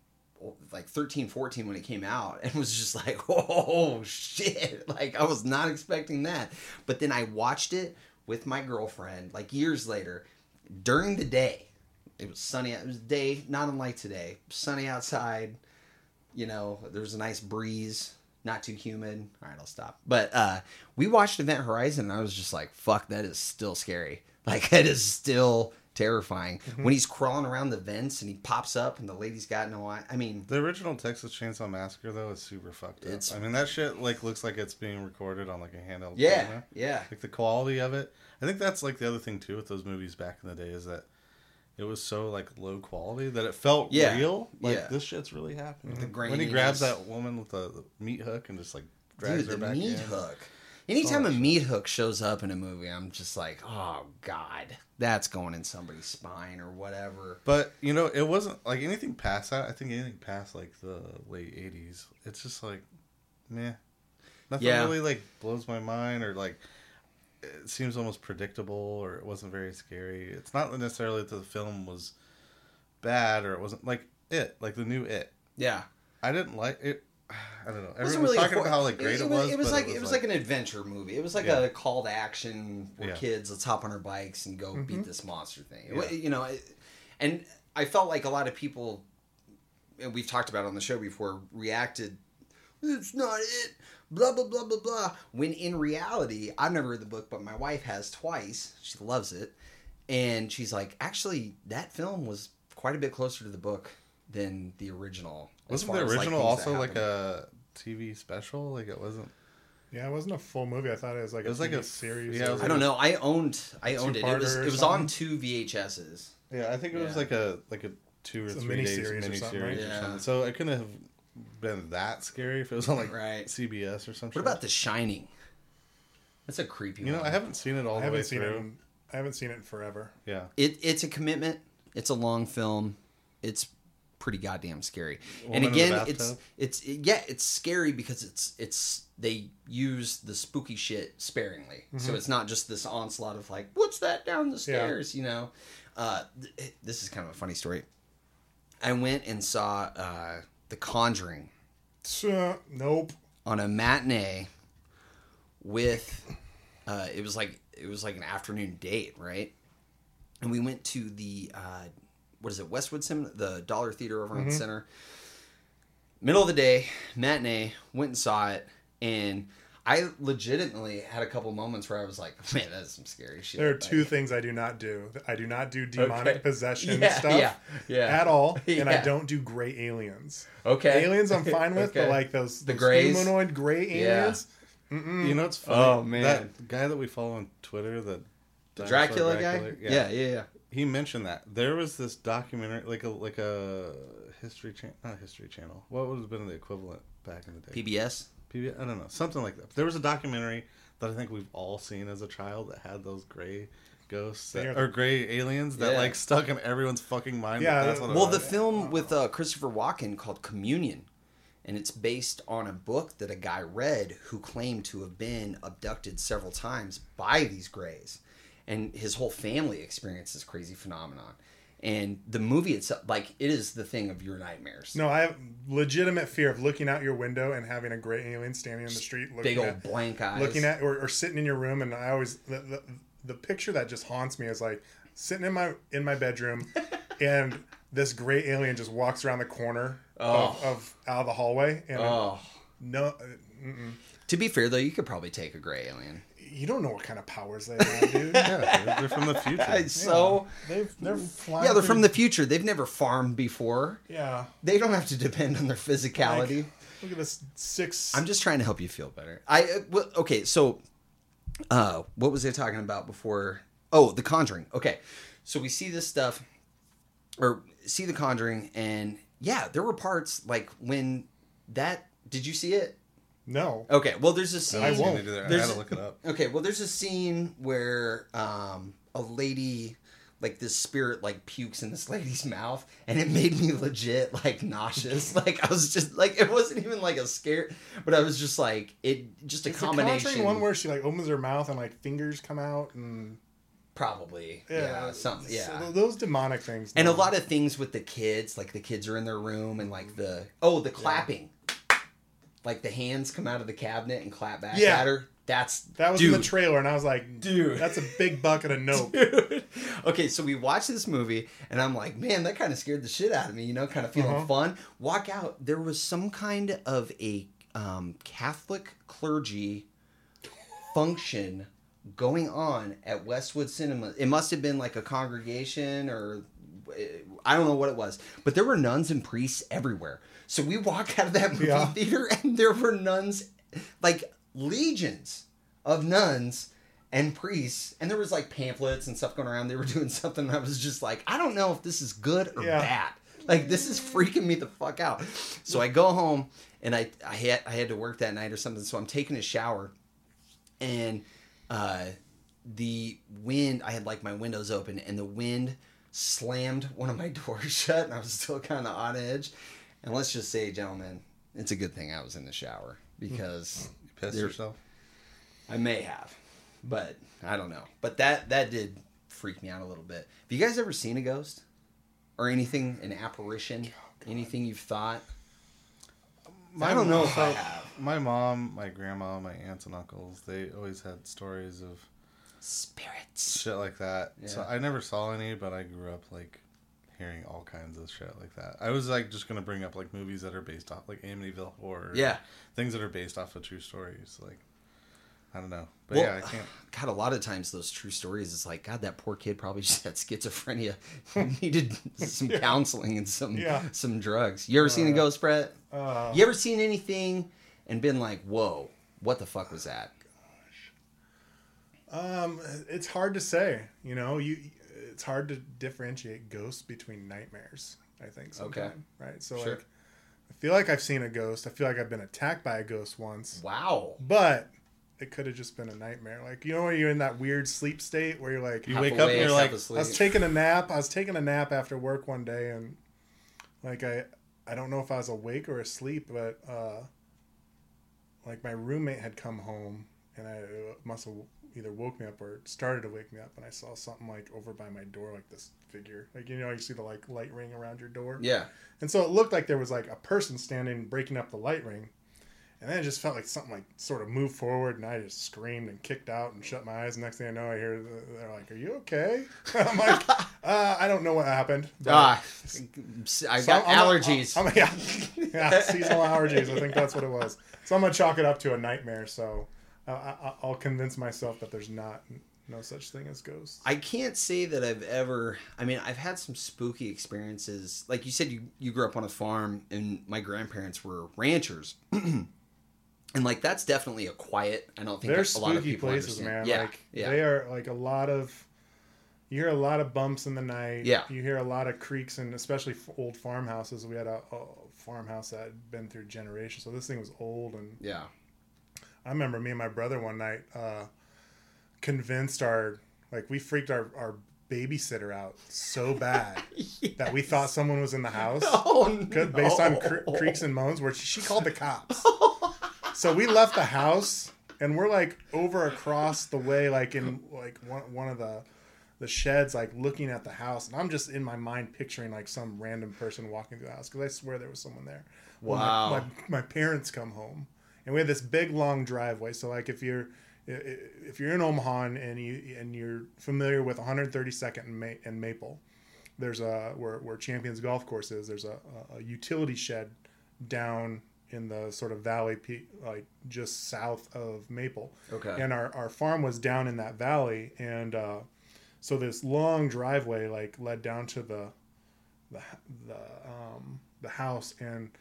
like 13 14 when it came out and was just like oh shit. Like i was not expecting that. But then i watched it with my girlfriend like years later during the day. It was sunny it was day not unlike today. Sunny outside you know there was a nice breeze not too humid. All right i'll stop. But uh we watched event horizon and i was just like fuck that is still scary. Like that is still terrifying mm-hmm. when he's crawling around the vents and he pops up and the lady's got no eye i mean The original Texas Chainsaw Massacre though is super fucked up. I mean that shit like looks like it's being recorded on like a handheld yeah camera. yeah Like the quality of it. I think that's like the other thing too with those movies back in the day is that it was so like low quality that it felt Yeah. real. Like Yeah. this shit's really happening. The when he grabs that woman with the, the meat hook and just like drags Dude, her the back meat in. hook. Anytime a meat hook shows up in a movie, I'm just like, oh god, that's going in somebody's spine or whatever. But you know, it wasn't like anything past that. I think anything past like the late '80s, it's just like, meh. Nothing Yeah. really like blows my mind or like it seems almost predictable or it wasn't very scary. It's not necessarily that the film was bad or it wasn't like it, like the new It. Yeah, I didn't like it. I don't know. it wasn't Everyone was really talking hor- about how like great it, was. It was like it was like, an adventure movie. It was like Yeah. a call to action for Yeah. kids. Let's hop on our bikes and go Mm-hmm. beat this monster thing. Yeah. You know, it, and I felt like a lot of people, and we've talked about it on the show before, reacted. It's not it. Blah blah blah blah blah. When in reality, I've never read the book, but my wife has twice. She loves it, and she's like, actually, that film was quite a bit closer to the book than the original. As Wasn't far the as, like, original also like a TV special? Like it wasn't. Yeah, it wasn't a full movie. I thought it was like It was a like TV a- series. yeah, it or- was I don't know. I owned. I owned it. It was. It was on two VHSs. Yeah, I think it was Yeah. like a like a two or It's three days miniseries or miniseries or something, something. Yeah. So it couldn't have been that scary if it was on like Right. CBS or something. What about The Shining? That's a creepy. You know, one. I haven't seen it all I the way haven't seen through. it. In, I haven't seen it in forever. Yeah, It, it's a commitment. It's a long film. It's pretty goddamn scary. Woman and again, it's it's yeah, it's scary because it's it's they use the spooky shit sparingly. So it's not just this onslaught of like, what's that down the stairs? You know, uh, th- this is kind of a funny story. I went and saw uh, The Conjuring So, nope. on a matinee with uh, it was like it was like an afternoon date, right? And we went to the uh, what is it, Westwood Sim, the Dollar Theater over in the mm-hmm. center. Middle of the day, matinee, went and saw it, and I legitimately had a couple moments where I was like, "Man, that's some scary shit." There are Like- two things I do not do. I do not do demonic Okay. possession Yeah, stuff yeah, yeah. at all, and I don't do gray aliens. Okay, Aliens I'm fine with, Okay. but like those, The those grays? humanoid gray Yeah. aliens. you know it's oh, funny. Oh, man. that guy that we follow on Twitter, the the dinosaur Dracula, guy. Dracula, Yeah, yeah, yeah. He mentioned that there was this documentary, like a like a history channel, not a history channel. What would have been the equivalent back in the day? PBS. PBS? I don't know, something like that. There was a documentary that I think we've all seen as a child that had those gray ghosts that, or gray aliens that Yeah. like stuck in everyone's fucking mind. Yeah, that that's what Well, the film with uh, Christopher Walken called Communion, and it's based on a book that a guy read who claimed to have been abducted several times by these Greys, and his whole family experienced this crazy phenomenon. And the movie itself, like, it is the thing of your nightmares. No, I have legitimate fear of looking out your window and having a gray alien standing in the street, looking big old at, blank eyes. looking at, or, or sitting in your room. And I always the, the the picture that just haunts me is like sitting in my in my bedroom, and this gray alien just walks around the corner of, of out of the hallway, and Oh. no, uh, mm-mm. To be fair, though, you could probably take a gray alien. You don't know what kind of powers they have, dude. yeah, they're, they're from the future. It's so They've, they're flying. yeah, they're from the future. They've never farmed before. yeah. They don't have to depend on their physicality. Like, look at this six. I'm just trying to help you feel better. I uh, okay. So, uh, what was I talking about before? Oh, The Conjuring. Okay, so we see this stuff, or see The Conjuring, and yeah, there were parts like when that. Did you see it? No. Okay. Well, there's a scene. I won't. I had There's- to look it up. Okay, well, there's a scene where um, a lady, like this spirit, like pukes in this lady's mouth, and it made me legit like nauseous. like I was just like, it wasn't even like a scare, but I was just like, it just a It's the combination. Conjuring one where she like opens her mouth and like fingers come out and probably. Yeah, something. Yeah. So those demonic things. and a lot of things with the kids, like the kids are in their room and like the oh the clapping, like the hands come out of the cabinet and clap back Yeah. at her. That's That was dude, in the trailer, and I was like, Dude. that's a big bucket of nope. Dude. Okay, so we watched this movie, and I'm like, man, that kind of scared the shit out of me. You know, kind of feeling Uh-huh. fun. Walk out. There was some kind of a um, Catholic clergy function going on at Westwood Cinema. It must have been like a congregation or I don't know what it was, but there were nuns and priests everywhere. So we walk out of that movie Yeah. theater, and there were nuns, like legions of nuns and priests, and there was like pamphlets and stuff going around. They were doing something. And I was just like, I don't know if this is good or Yeah. bad. Like this is freaking me the fuck out. So I go home and I I had I had to work that night or something. So I'm taking a shower, and uh, the wind. I had like my windows open, and the wind slammed one of my doors shut, and I was still kind of on edge. And let's just say, gentlemen, it's a good thing I was in the shower because hmm. You pissed yourself. I may have, but I don't know. But that that did freak me out a little bit. Have you guys ever seen a ghost or anything, an apparition, anything you've thought? I don't know if I have. My mom, my grandma, my aunts and uncles, they always had stories of Spirits. shit like that. So I never saw any, but I grew up like hearing all kinds of shit like that. I was like just gonna bring up like movies that are based off like Amityville horror. Yeah. Things that are based off of true stories. Like I don't know. But Well, yeah, I can't God, a lot of times those true stories, it's like, God, that poor kid probably just had schizophrenia, needed some counseling and some Yeah. some drugs. You ever seen a ghost, Brett? Uh, You ever seen anything and been like, whoa, what the fuck was that? Um, it's hard to say. You know, you it's hard to differentiate ghosts between nightmares. I think. Okay. Right. So Sure. like, I feel like I've seen a ghost. I feel like I've been attacked by a ghost once, Wow. but it could have just been a nightmare. Like you know, when you're in that weird sleep state where you're like, You Half wake up and you're like, asleep. I was taking a nap. I was taking a nap after work one day, and like I, I don't know if I was awake or asleep, but uh, like my roommate had come home, and I must have either woke me up or started to wake me up, and I saw something like over by my door, like this figure, like you know, you see the like light ring around your door, yeah. and so it looked like there was like a person standing breaking up the light ring. And then it just felt like something like sort of moved forward, and I just screamed and kicked out and shut my eyes. And next thing I know, I hear they're like, "Are you okay?" I'm like, uh, "I don't know what happened." Ah, I got I'm- I'm- allergies. I'm, yeah, yeah, seasonal allergies. I think that's what it was. So I'm gonna chalk it up to a nightmare. So I, I, I'll convince myself that there's not no such thing as ghosts. I can't say that I've ever. I mean, I've had some spooky experiences. Like you said, you you grew up on a farm, and my grandparents were ranchers, and like that's definitely a quiet. I don't think They're a lot of spooky people places, understand. man. Yeah, like yeah. they are like a lot of. You hear a lot of bumps in the night. Yeah. You hear a lot of creaks, and especially old farmhouses. We had a, a farmhouse that had been through generations, so this thing was old and yeah. I remember me and my brother one night uh, convinced our like we freaked our, our babysitter out so bad that we thought someone was in the house Oh, good- based on cre- creaks and moans where she called the cops. so we left the house and we're like over across the way like in like one, one of the the sheds like looking at the house and I'm just in my mind picturing like some random person walking through the house because I swear there was someone there. Well, my- Wow. my, my parents come home and we had this big long driveway so like if you're if you're in Omaha and you and you're familiar with 132nd and, Ma- and Maple there's a where, where Champions Golf Course is. There's a, a, a utility shed down in the sort of valley, like just south of Maple. Okay. And our, our farm was down in that valley, and uh, so this long driveway like led down to the the the um, the house, and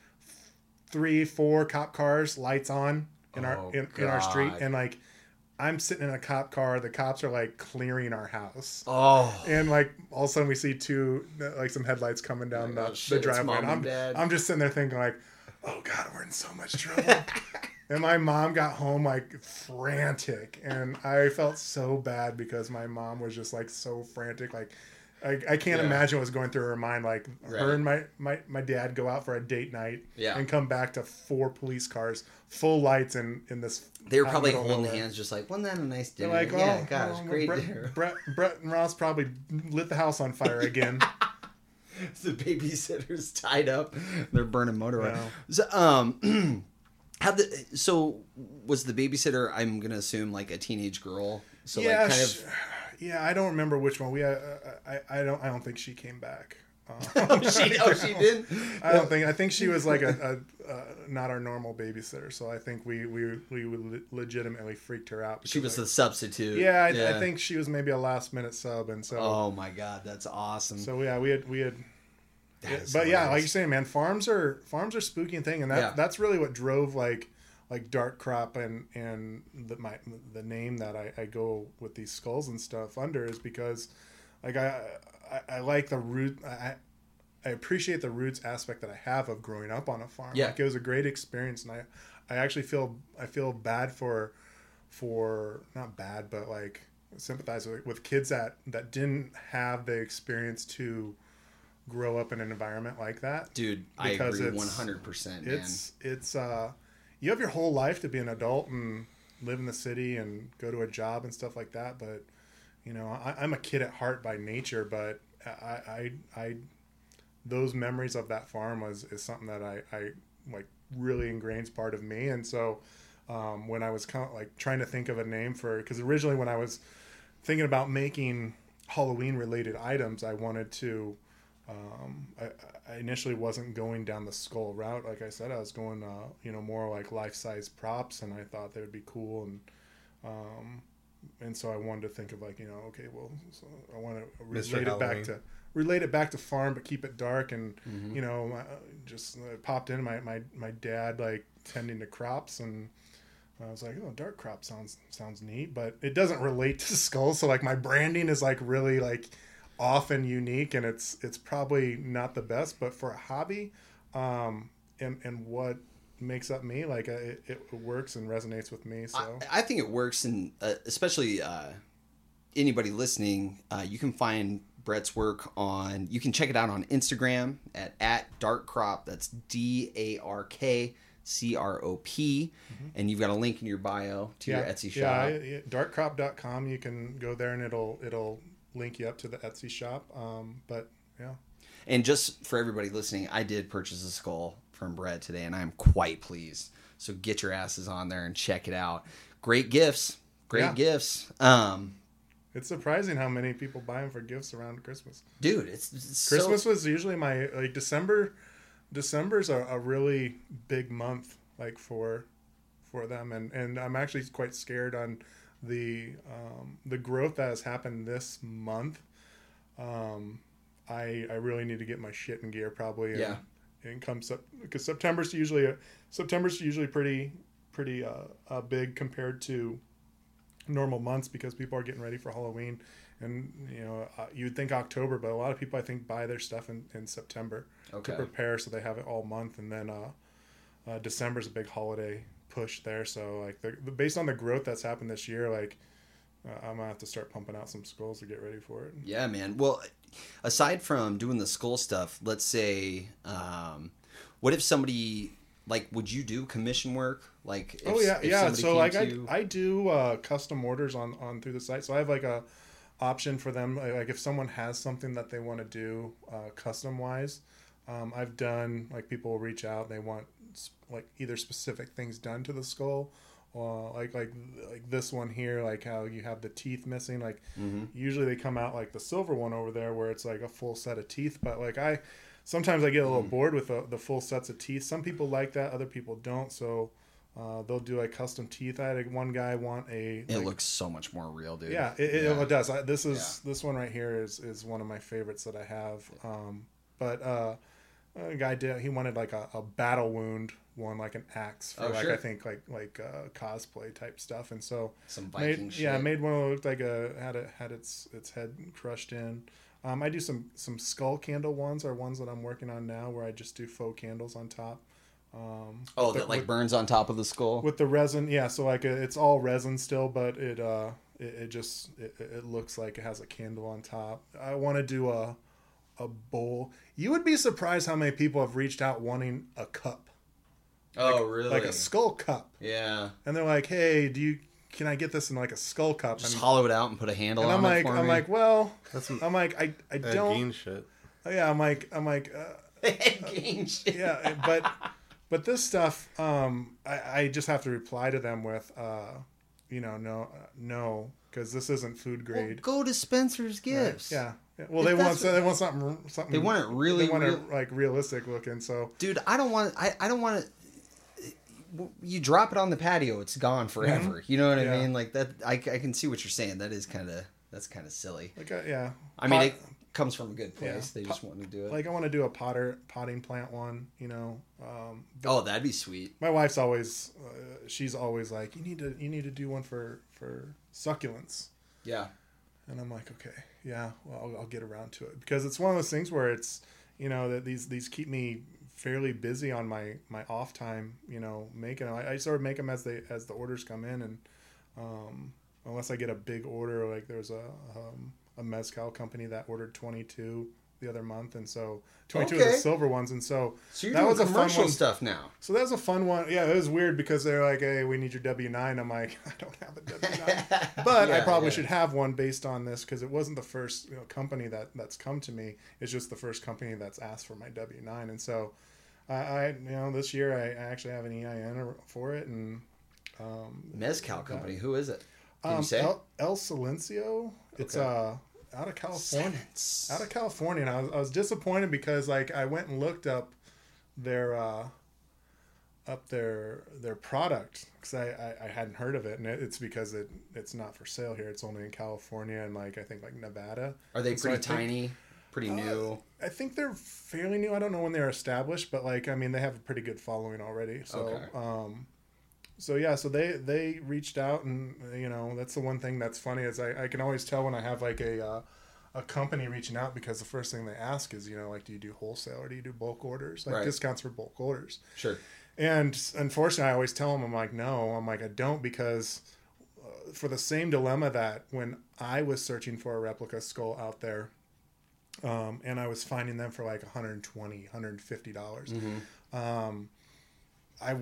three four cop cars, lights on in Oh, our in, in our street, and like. I'm sitting in a cop car. The cops are like clearing our house. Oh, And like all of a sudden we see two like some headlights coming down Like, the, oh, shit, the driveway. mom And and I'm. I'm just sitting there thinking like, oh god, we're in so much trouble. and my mom got home like frantic, and I felt so bad because my mom was just like so frantic, like I, I can't Yeah. imagine what's going through her mind. Like Right. her and my, my, my dad go out for a date night Yeah. and come back to four police cars, full lights in, in this. They were probably holding nowhere. hands, just like, wasn't that a nice They're dinner? like, oh, yeah, gosh, oh, great Brett, dinner. Brett, Brett and Ross probably lit the house on fire again. the babysitter's tied up. They're burning motor oil. So, um, how the so was the babysitter? I'm gonna assume like a teenage girl. So yeah, like kind of. Yeah. I don't remember which one. We, uh, I, I don't, I don't think she came back. Uh, Oh, she, oh, she did. I don't think. I think she was like a, a uh, not our normal babysitter. So I think we we we legitimately freaked her out. She was the like, substitute. yeah, I, I think she was maybe a last minute sub, and so Oh my god, that's awesome. so yeah, we had we had. Yeah, but yeah, like you're saying, man, farms are farms are spooky thing, and that Yeah. that's really what drove like like dark crop and and the my the name that I, I go with these skulls and stuff under is because like I I, I like the root I I appreciate the roots aspect that I have of growing up on a farm. Yeah. Like it was a great experience, and I I actually feel I feel bad for for not bad, but like sympathize with, with kids that that didn't have the experience to grow up in an environment like that. dude, I agree it's- one hundred percent, man. It's it's uh you have your whole life to be an adult and live in the city and go to a job and stuff like that, but you know I, I'm a kid at heart by nature, but I I, I those memories of that farm was is something that I, I like really ingrains part of me, and so um, when I was kind of like trying to think of a name for because originally when I was thinking about making Halloween related items, I wanted to. Um, I, I initially wasn't going down the skull route. Like I said, I was going, uh, you know, more like life size props, and I thought they would be cool, and um, and so I wanted to think of like, you know, okay, well, so I want to relate it back to relate it back to farm, but keep it dark, and Mhm. you know, uh, just uh, popped in my, my my dad like tending to crops and. I was like, oh, dark crop sounds sounds neat, but it doesn't relate to skull. So like my branding is like really like off and unique, and it's it's probably not the best, but for a hobby, um, and and what makes up me, like uh, it, it works and resonates with me. So I, I think it works, and uh, especially uh, anybody listening, uh, you can find Brett's work on. You can check it out on Instagram at at Dark Crop. That's D A R K C R O P, and you've got a link in your bio to your Etsy shop. Mm-hmm. Yeah, yeah, darkcrop.com. You can go there and it'll it'll link you up to the Etsy shop. Um, but yeah, And just for everybody listening, I did purchase a skull from Brett today, and I'm quite pleased. So get your asses on there and check it out. Great gifts, great Yeah. gifts. Um, it's surprising how many people buy them for gifts around Christmas. dude, it's, it's so- Christmas was usually my like December. December's a, a really big month like for for them, and and I'm actually quite scared on the um, the growth that has happened this month. Um, I I really need to get my shit in gear probably. And, Yeah. And come sep- because September's usually a, September's usually pretty pretty uh, uh, big compared to normal months because people are getting ready for Halloween and you know uh, you'd think October but a lot of people I think buy their stuff in, in September Okay. to prepare so they have it all month and then uh, uh, December's a big holiday push there. So like the, the based on the growth that's happened this year like uh, I'm gonna have to start pumping out some skulls to get ready for it. Yeah, man. Well, aside from doing the skull stuff, let's say, um, what if somebody like would you do commission work? Like, oh yeah yeah. so like to I, I do uh, custom orders on on through the site. So I have like a option for them. Like if someone has something that they want to do uh, custom wise um, I've done like people will reach out they want like either specific things done to the skull or like like like this one here like how you have the teeth missing like Mhm. usually they come out like the silver one over there where it's like a full set of teeth but like i sometimes i get a little Mm. bored with the, the full sets of teeth some people like that other people don't so uh, they'll do like custom teeth i had like, one guy want a it like, looks so much more real, dude. yeah it, Yeah. it does I, this is this one right here is is one of my favorites that i have um, but uh a guy did he wanted like a, a battle wound one like an axe for Oh, like sure. i think like like uh cosplay type stuff and so Some Viking made, shit. yeah made one that looked like a had it had its its head crushed in um, I do some some skull candle ones are ones that I'm working on now where I just do faux candles on top. Um, Oh, the- that like with, burns on top of the skull. with the resin, yeah. So like uh, it's all resin still, but it uh it, it just it, it looks like it has a candle on top. I want to do a a bowl. You would be surprised how many people have reached out wanting a cup, Oh, really? like a skull cup, yeah. and they're like, "Hey, do you can I get this in like a skull cup?" Just And, hollow it out and put a handle and on I'm it like, for I'm me. like, well, That's some I'm like, I I don't. Gein shit. Yeah, I'm like, I'm like, uh, Game shit. yeah, but but this stuff, um, I, I just have to reply to them with, uh, you know, no, uh, no, because this isn't food Well, grade. go to Spencer's Right? Gifts. Yeah. Yeah. Well, If they want that's so they want something something. They want it really They want it like realistic looking. So dude i don't want i, I don't want to you drop it on the patio it's gone forever you know what Yeah. i mean like that I, I can see what you're saying that is kind of that's kind of silly like uh, yeah. i mean it comes from a good place Yeah. they just want to do it like I want to do a potter potting plant one. You know. Um, oh that'd be sweet my wife's always uh, she's always like you need to you need to do one for for succulents. yeah And I'm like, okay, yeah, well, I'll, I'll get around to it because it's one of those things where it's, you know, that these these keep me fairly busy on my my off time. You know, making. I, I sort of make them as they as the orders come in, and um, unless I get a big order, like there's a um, a mezcal company that ordered 22 the other month, and so 22 of the silver ones, and so so you're that doing was a fun one. stuff now So that was a fun one. Yeah, it was weird because they're like, "Hey, we need your W nine." I'm like, "I don't have a W nine," but I probably yeah. should have one based on this because it wasn't the first you know, company that that's come to me. It's just the first company that's asked for my W nine, and so I, I, you know, this year I, I actually have an EIN for it, and um, mezcal company who is it can um, El, El Silencio. It's Okay. Uh out of California Sentence. out of California, and I was, I was disappointed because like I went and looked up their uh, up their their product because I, I, I hadn't heard of it, and it, it's because it it's not for sale here. It's only in California and like I think like Nevada. are they And so pretty think- tiny pretty new I think they're fairly new. I don't know when they're established, but like I mean they have a pretty good following already. So Okay. um so yeah, so they they reached out and you know that's the one thing that's funny is I, I can always tell when I have like a uh, a company reaching out because the first thing they ask is you know like do you do wholesale or do you do bulk orders? Like Right. discounts for bulk orders. Sure. And unfortunately I always tell them I'm like no. I'm like I don't because uh, for the same dilemma that when I was searching for a replica skull out there um, and I was finding them for like 120 150 dollars um, I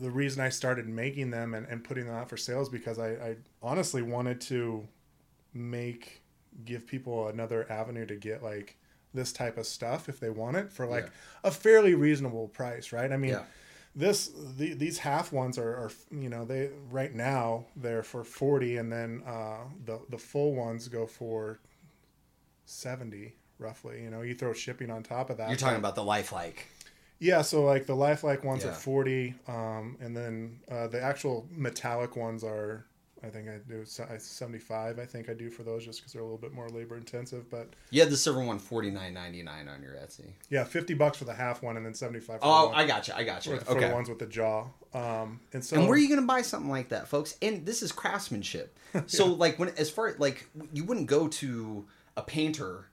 the reason I started making them and, and putting them out for sales because I, I honestly wanted to make give people another avenue to get like this type of stuff if they want it for like a fairly reasonable price right? I mean Yeah. this the, these half ones are, are you know they right now they're for 40 and then uh, the the full ones go for 70 roughly you know? You throw shipping on top of that you're talking about the lifelike yeah, so like the lifelike ones Yeah. are forty, um, and then uh, the actual metallic ones are, I think I do seventy-five. I think I do for those just because they're a little bit more labor intensive. But yeah, the silver one 49.99 on your etsy yeah, fifty bucks for the half one, and then seventy-five. For oh the one, i got you i got you for, for okay the ones with the jaw. Um, and so and where are you going to buy something like that, folks? And this is craftsmanship. So, like, when as far like you wouldn't go to a painter,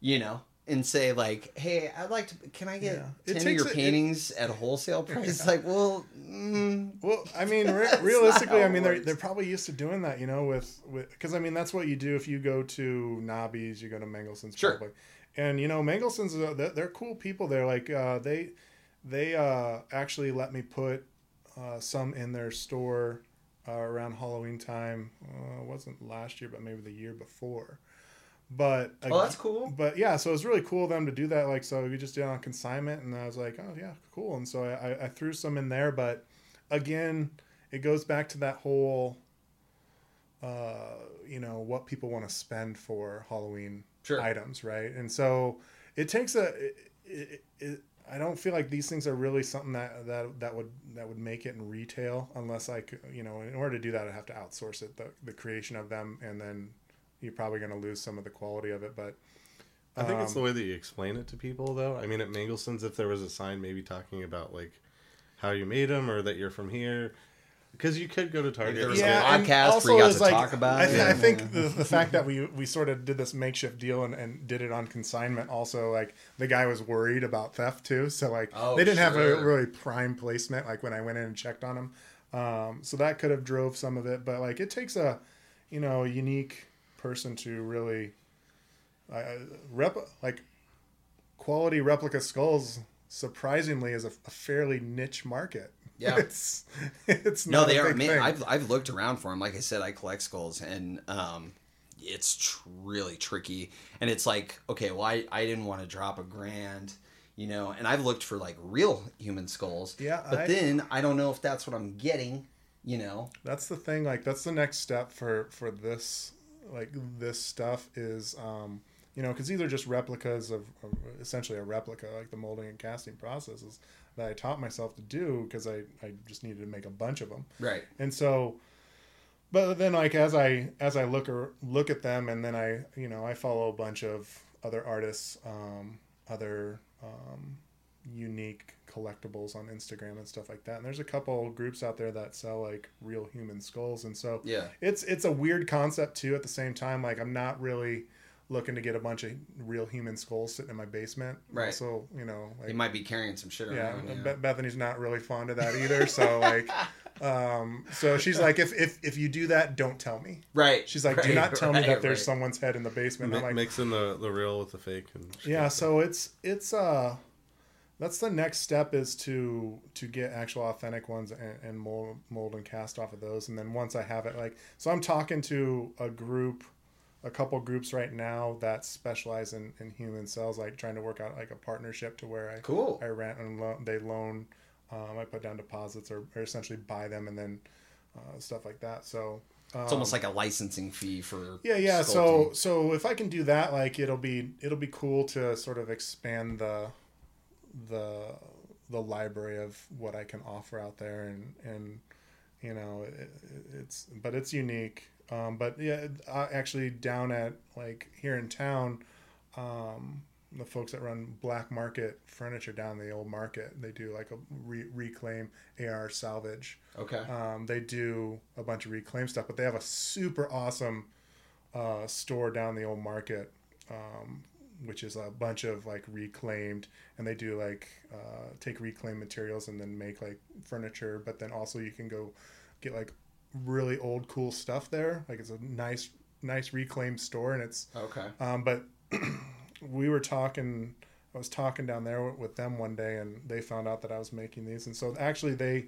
you know, and say like, "Hey, I'd like to. Can I get Yeah. Ten of your a- it- paintings at a wholesale price?" It's like, well, mm, Well, I mean, re- realistically, I mean, they're, they're probably used to doing that, you know, with because I mean, that's what you do if you go to Nobby's, you go to Mangelsen's, Sure. probably, and you know, Mangelsen's uh, they're, they're cool people. They're like uh, they they uh, actually let me put uh, some in their store uh, around Halloween time. Uh, it wasn't last year, but maybe the year before. But oh, that's cool. but yeah, so it was really cool of them to do that. Like, so we just did on consignment, and I was like, oh yeah, cool. And so I, I- threw some in there, but again, it goes back to that whole, uh, you know, what people want to spend for Halloween Sure. items, right? And so it takes a. It, it, it, I don't feel like these things are really something that, that that would that would make it in retail unless I you know, in order to do that, I have to outsource it, the, the creation of them, and then you're probably going to lose some of the quality of it. But I think it's Um, the way that you explain it to people, though. I mean, at Mangelsen's, if there was a sign maybe talking about like how you made them or that you're from here, because you could go to Target. there or was something. a and podcast where also you got is to talk about I, it. th- I think the, the fact that we we sort of did this makeshift deal and, and did it on consignment also like the guy was worried about theft too. So like Oh, they didn't have a really prime placement like when I went in and checked on them. Um, so that could have drove some of it, but like it takes a you know, unique person to really uh, rep like quality replica skulls. Surprisingly, is a, a fairly niche market. Yeah. it's it's No, they are. Man, thing. I've I've looked around for them. Like I said, I collect skulls, and um, it's tr- really tricky. And it's like, okay, well, I, I didn't want to drop a grand, you know. And I've looked for like real human skulls. Yeah, But I- then I don't know if that's what I'm getting. You know. that's the thing like that's the next step for for this like this stuff is um you know because these are just replicas of, of essentially a replica like the molding and casting processes that i taught myself to do because i i just needed to make a bunch of them Right. and so but then like as i as i look or look at them and then i you know i follow a bunch of other artists um other um unique collectibles on instagram and stuff like that and there's a couple groups out there that sell like real human skulls and so Yeah. it's it's a weird concept too at the same time like i'm not really looking to get a bunch of real human skulls sitting in my basement Right. so you know like He might be carrying some shit yeah, around. Yeah. Be- Bethany's not really fond of that either. So like, um, so she's like, if if if you do that, don't tell me. right. She's like, do not tell me that there's right. someone's head in the basement. Mi- I'm like, mixing the, the real with the fake. And yeah. So it's it's uh, that's the next step is to to get actual authentic ones and, and mold mold and cast off of those. And then once I have it, like, so I'm talking to a group. A couple groups right now that specialize in, in human cells, like trying to work out like a partnership to where I Cool. I rent and loan, they loan. Um, I put down deposits or, or essentially buy them and then uh, stuff like that. So um, It's almost like a licensing fee for. yeah, yeah. So so if I can do that, like it'll be it'll be cool to sort of expand the the the library of what I can offer out there and and you know it, it's but it's unique. Um, but yeah, actually down at like here in town, um, the folks that run Black Market Furniture down the old market, they do like a re- reclaim AR salvage. Okay. Um, they do a bunch of reclaim stuff, but they have a super awesome uh, store down the old market, um, which is a bunch of like reclaimed, and they do like uh, take reclaimed materials and then make like furniture. But then also you can go get like really old cool stuff there. Like it's a nice nice reclaimed store, and it's okay. um, but we were talking. I was talking down there with them one day, and they found out that I was making these, and so actually they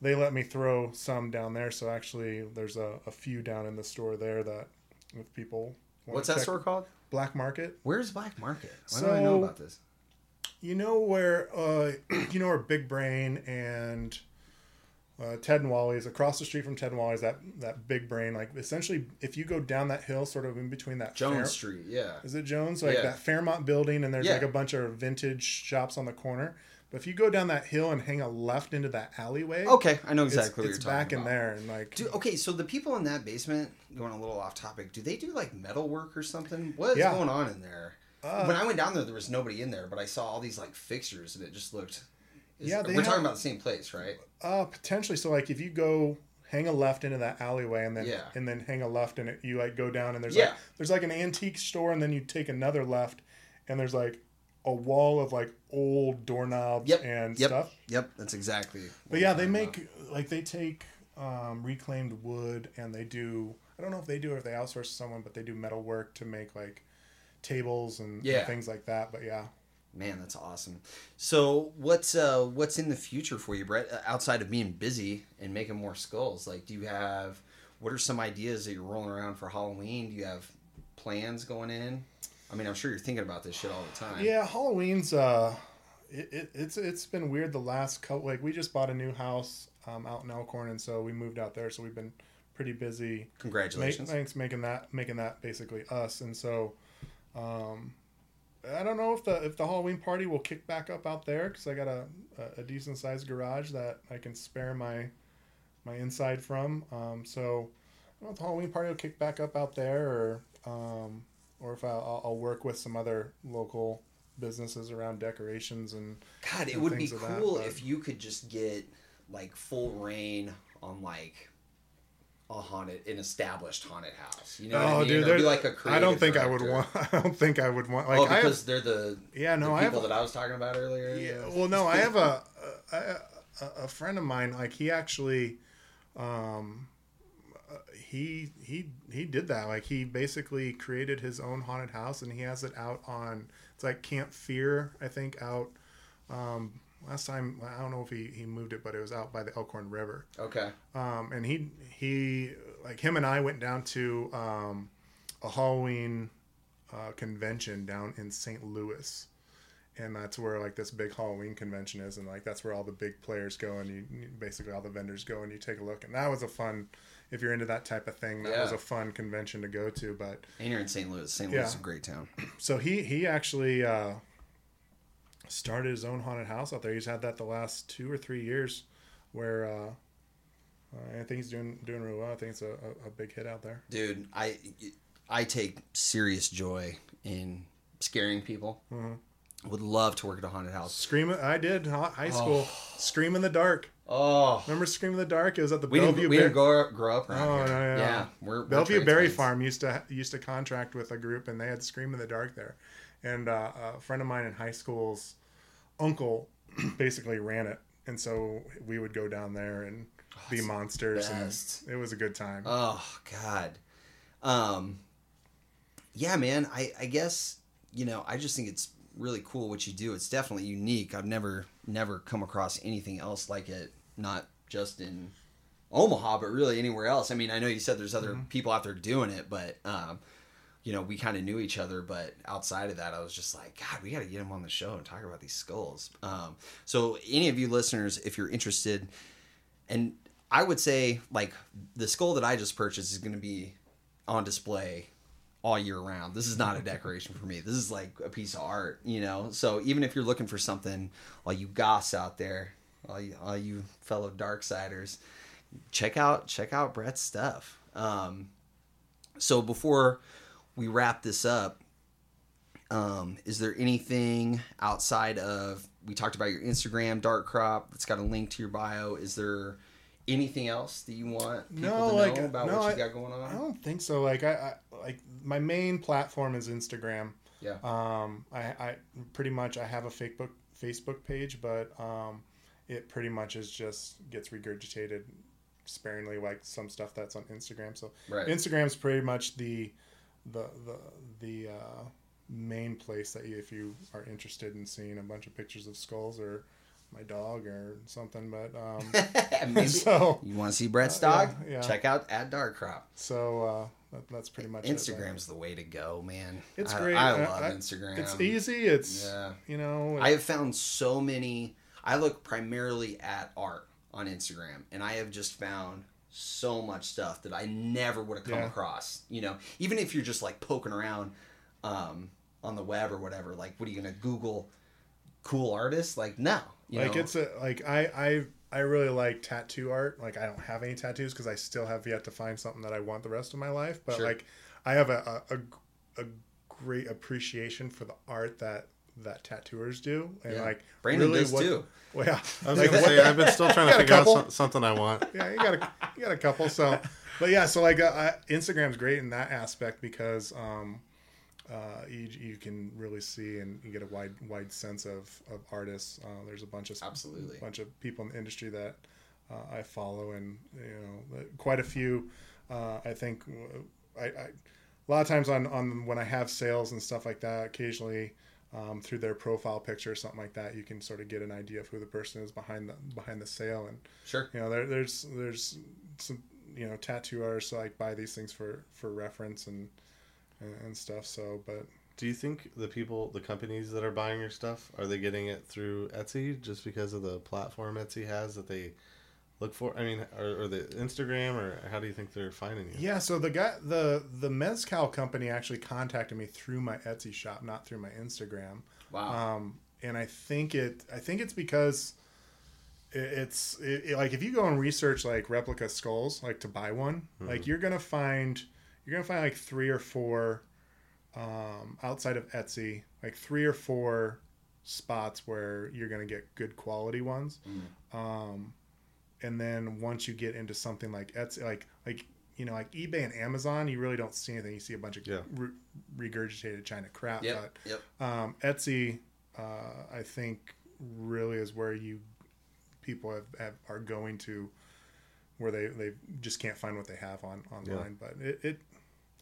they let me throw some down there. So actually, there's a, a few down in the store there that if people What's that store called? Black Market. Where's Black Market? Why don't I know about this? You know where uh, you know where Big Brain and uh, Ted and Wally's across the street from Ted and Wally's that that Big Brain like essentially if you go down that hill sort of in between that Jones Fair- Street. Yeah. Is it Jones? Like Yeah. that Fairmont building, and there's Yeah. like a bunch of vintage shops on the corner. But if you go down that hill and hang a left into that alleyway, Okay, I know it's, exactly what it's you're talking back in about. there, and like Do, okay, so the people in that basement, going a little off topic, do they do like metal work or something? What is Yeah. going on in there? Uh, when I went down there, there was nobody in there, but I saw all these like fixtures, and it just looked. is- Yeah, they we're have- talking about the same place, right? uh, potentially. So like if you go hang a left into that alleyway, and then Yeah. and then hang a left, and it, you like go down, and there's Yeah. like there's like an antique store, and then you take another left, and there's like a wall of like old doorknobs Yep, and yep. stuff. Yep, that's exactly. But yeah, they make about. like they take um, reclaimed wood and they do. I don't know if they do or if they outsource to someone, but they do metal work to make like tables and, and things like that. But yeah, Man, that's awesome. So, what's uh, what's in the future for you, Brett? Uh, Outside of being busy and making more skulls, like, do you have what are some ideas that you're rolling around for Halloween? Do you have plans going in? I mean, I'm sure you're thinking about this shit all the time. yeah, Halloween's uh, it, it, it's it's been weird the last couple. Like we just bought a new house um, out in Elkhorn, and so we moved out there. So we've been pretty busy. Make, Congratulations. thanks making that making that basically us, and so. Um, I don't know if the if the Halloween party will kick back up out there because I got a, a, a decent sized garage that I can spare my my inside from. Um, so I don't know if the Halloween party will kick back up out there or um, or if I'll, I'll work with some other local businesses around decorations and God, it and would be that, cool but- if you could just get like full reign on like a haunted, an established haunted house. You know, what I oh mean? dude, Or be like a I don't think I would want I don't think I would want like oh, I have, because they're the yeah no the I have people that I was talking about earlier. Yeah, well, no, I have a a, a, a friend of mine. Like he actually, um, he he he did that. Like he basically created his own haunted house, and he has it out on. It's like Camp Fear, I think, out. Um, last time I don't know if he, he moved it, but it was out by the Elkhorn River. Okay. Um, and he he like him and I went down to um, a Halloween uh, convention down in St. Louis, and that's where like this big Halloween convention is, and like that's where all the big players go, and you you- basically all the vendors go, and you take a look, and that was a fun. If you're into that type of thing, that was a fun convention to go to. But And you're in St. Louis. St. Louis Yeah. is a great town. so he he actually uh, started his own haunted house out there. He's had that the last two or three years, where uh, uh, I think he's doing doing really well. I think it's a, a, a big hit out there. Dude, I I take serious joy in scaring people. Would love to work at a haunted house. Scream! I did hi- high school. Scream in the dark. Oh, Remember Scream in the dark? It was at the we Bellevue. didn't, we Ber- didn't grow up, grow up around Oh, here. no, yeah. yeah, we're, we're Bellevue Berry transplants. Farm used to used to contract with a group, and they had Scream in the Dark there. And uh, a friend of mine in high school's uncle basically ran it, and so we would go down there and be monsters, and it was a good time. Oh God. Um yeah, man, I, I guess, you know, I just think it's really cool what you do. It's definitely unique. I've never never come across anything else like it, not just in Omaha, but really anywhere else. I mean, I know you said there's other people out there doing it, but um, you know, we kind of knew each other, but outside of that, I was just like, God, we got to get him on the show and talk about these skulls. Um, so, any of you listeners, if you're interested, and I would say like the skull that I just purchased is going to be on display all year round. This is not a decoration for me. This is like a piece of art, you know. So even if you're looking for something, all you goss out there, all you, all you fellow darksiders, check out check out Brett's stuff. Um, so before we wrap this up, um, is there anything outside of we talked about your Instagram, Dark Crop? It's got a link to your bio. Is there anything else that you want people No, to like, know about no, what you got going on? I don't think so. Like I, I like my main platform is Instagram. Yeah. Um, I, I pretty much I have a Facebook Facebook page, but um, it pretty much is just gets regurgitated sparingly, like some stuff that's on Instagram. So Right. Instagram's pretty much the the the the uh, main place that you, if you are interested in seeing a bunch of pictures of skulls or my dog or something. But um, Maybe so you want to see Brett's Uh, dog? yeah, yeah. Check out at Dark Crop. so uh, that, that's pretty much it. Instagram's the way to go, man. It's I, great. I I- love I- Instagram. It's easy. It's Yeah. you know. I have found so many. I look primarily at art on Instagram, and I have just found so much stuff that I never would have come Yeah. across. You know, even if you're just like poking around um, on the web or whatever, like, what are you gonna Google cool artists? Like, no, you like know? it's a like I I I really like tattoo art. Like I don't have any tattoos because I still have yet to find something that I want the rest of my life. But Sure. like I have a, a a a great appreciation for the art that that tattooers do and Yeah. like Brandon really does what- too. Well, yeah, I was like, gonna say I've been still trying to figure out couple? some, something I want. yeah, you got a you got a couple. So, but yeah, so like uh, I, Instagram's great in that aspect because um, uh, you you can really see and you get a wide wide sense of of artists. Uh, there's a bunch of Absolutely. bunch of people in the industry that uh, I follow, and you know, quite a few. Uh, I think uh, I, I a lot of times on on when I have sales and stuff like that, occasionally. Um, through their profile picture or something like that, you can sort of get an idea of who the person is behind the behind the sale, and Sure. you know there, there's there's some you know tattoo artists like buy these things for for reference and and, and stuff so but Do you think the people, the companies that are buying your stuff, are they getting it through Etsy just because of the platform Etsy has that they look for? I mean, or, or the Instagram, or how do you think they're finding you? yeah so the guy the the mezcal company actually contacted me through my etsy shop not through my instagram Wow. um and i think it i think it's because it, it's it, it- like if you go and research like replica skulls like to buy one like you're gonna find you're gonna find like three or four um outside of etsy like three or four spots where you're gonna get good quality ones um and then once you get into something like etsy like like you know like ebay and amazon you really don't see anything you see a bunch of Yeah. re- regurgitated china crap yep. but Yep. um, Etsy, uh, I think, really is where you people have, have are going to where they they just can't find what they have on online. But it, it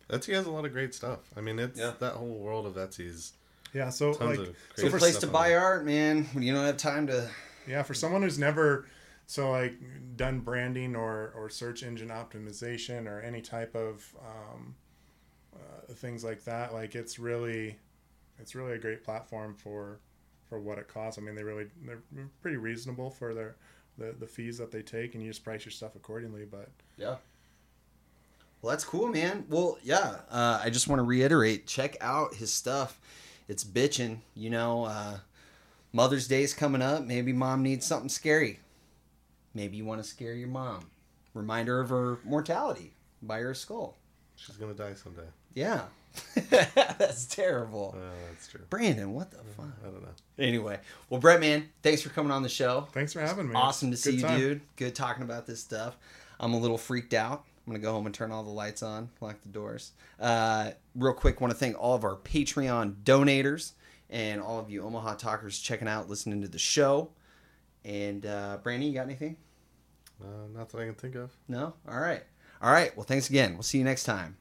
Etsy has a lot of great stuff. I mean, it's Yeah. that whole world of Etsy's yeah. So tons like of It's a place to buy art, man. When you don't have time to. Yeah, for someone who's never so like done branding or or search engine optimization or any type of um, uh, things like that, like it's really it's really a great platform for for what it costs. I mean, they really they're pretty reasonable for their the, the fees that they take, and you just price your stuff accordingly. But Yeah. Well, that's cool, man. Well, yeah. Uh, I just want to reiterate: check out his stuff. It's bitching. You know, uh, Mother's Day's coming up. Maybe mom needs something scary. Maybe you want to scare your mom. Remind her of her mortality. by her skull. She's gonna die someday. Yeah. that's terrible. Uh, that's true. Brandon, what the fuck? I don't know. Anyway, well, Brett, man, thanks for coming on the show. thanks for having me. Awesome to Good see you, time. dude. Good talking about this stuff. I'm a little freaked out. I'm gonna go home and turn all the lights on, lock the doors. Uh, real quick, want to thank all of our Patreon donators and all of you Omaha talkers checking out, listening to the show. And uh, Brandon, you got anything? Uh, not that I can think of. No. All right. All right. Well, thanks again. We'll see you next time.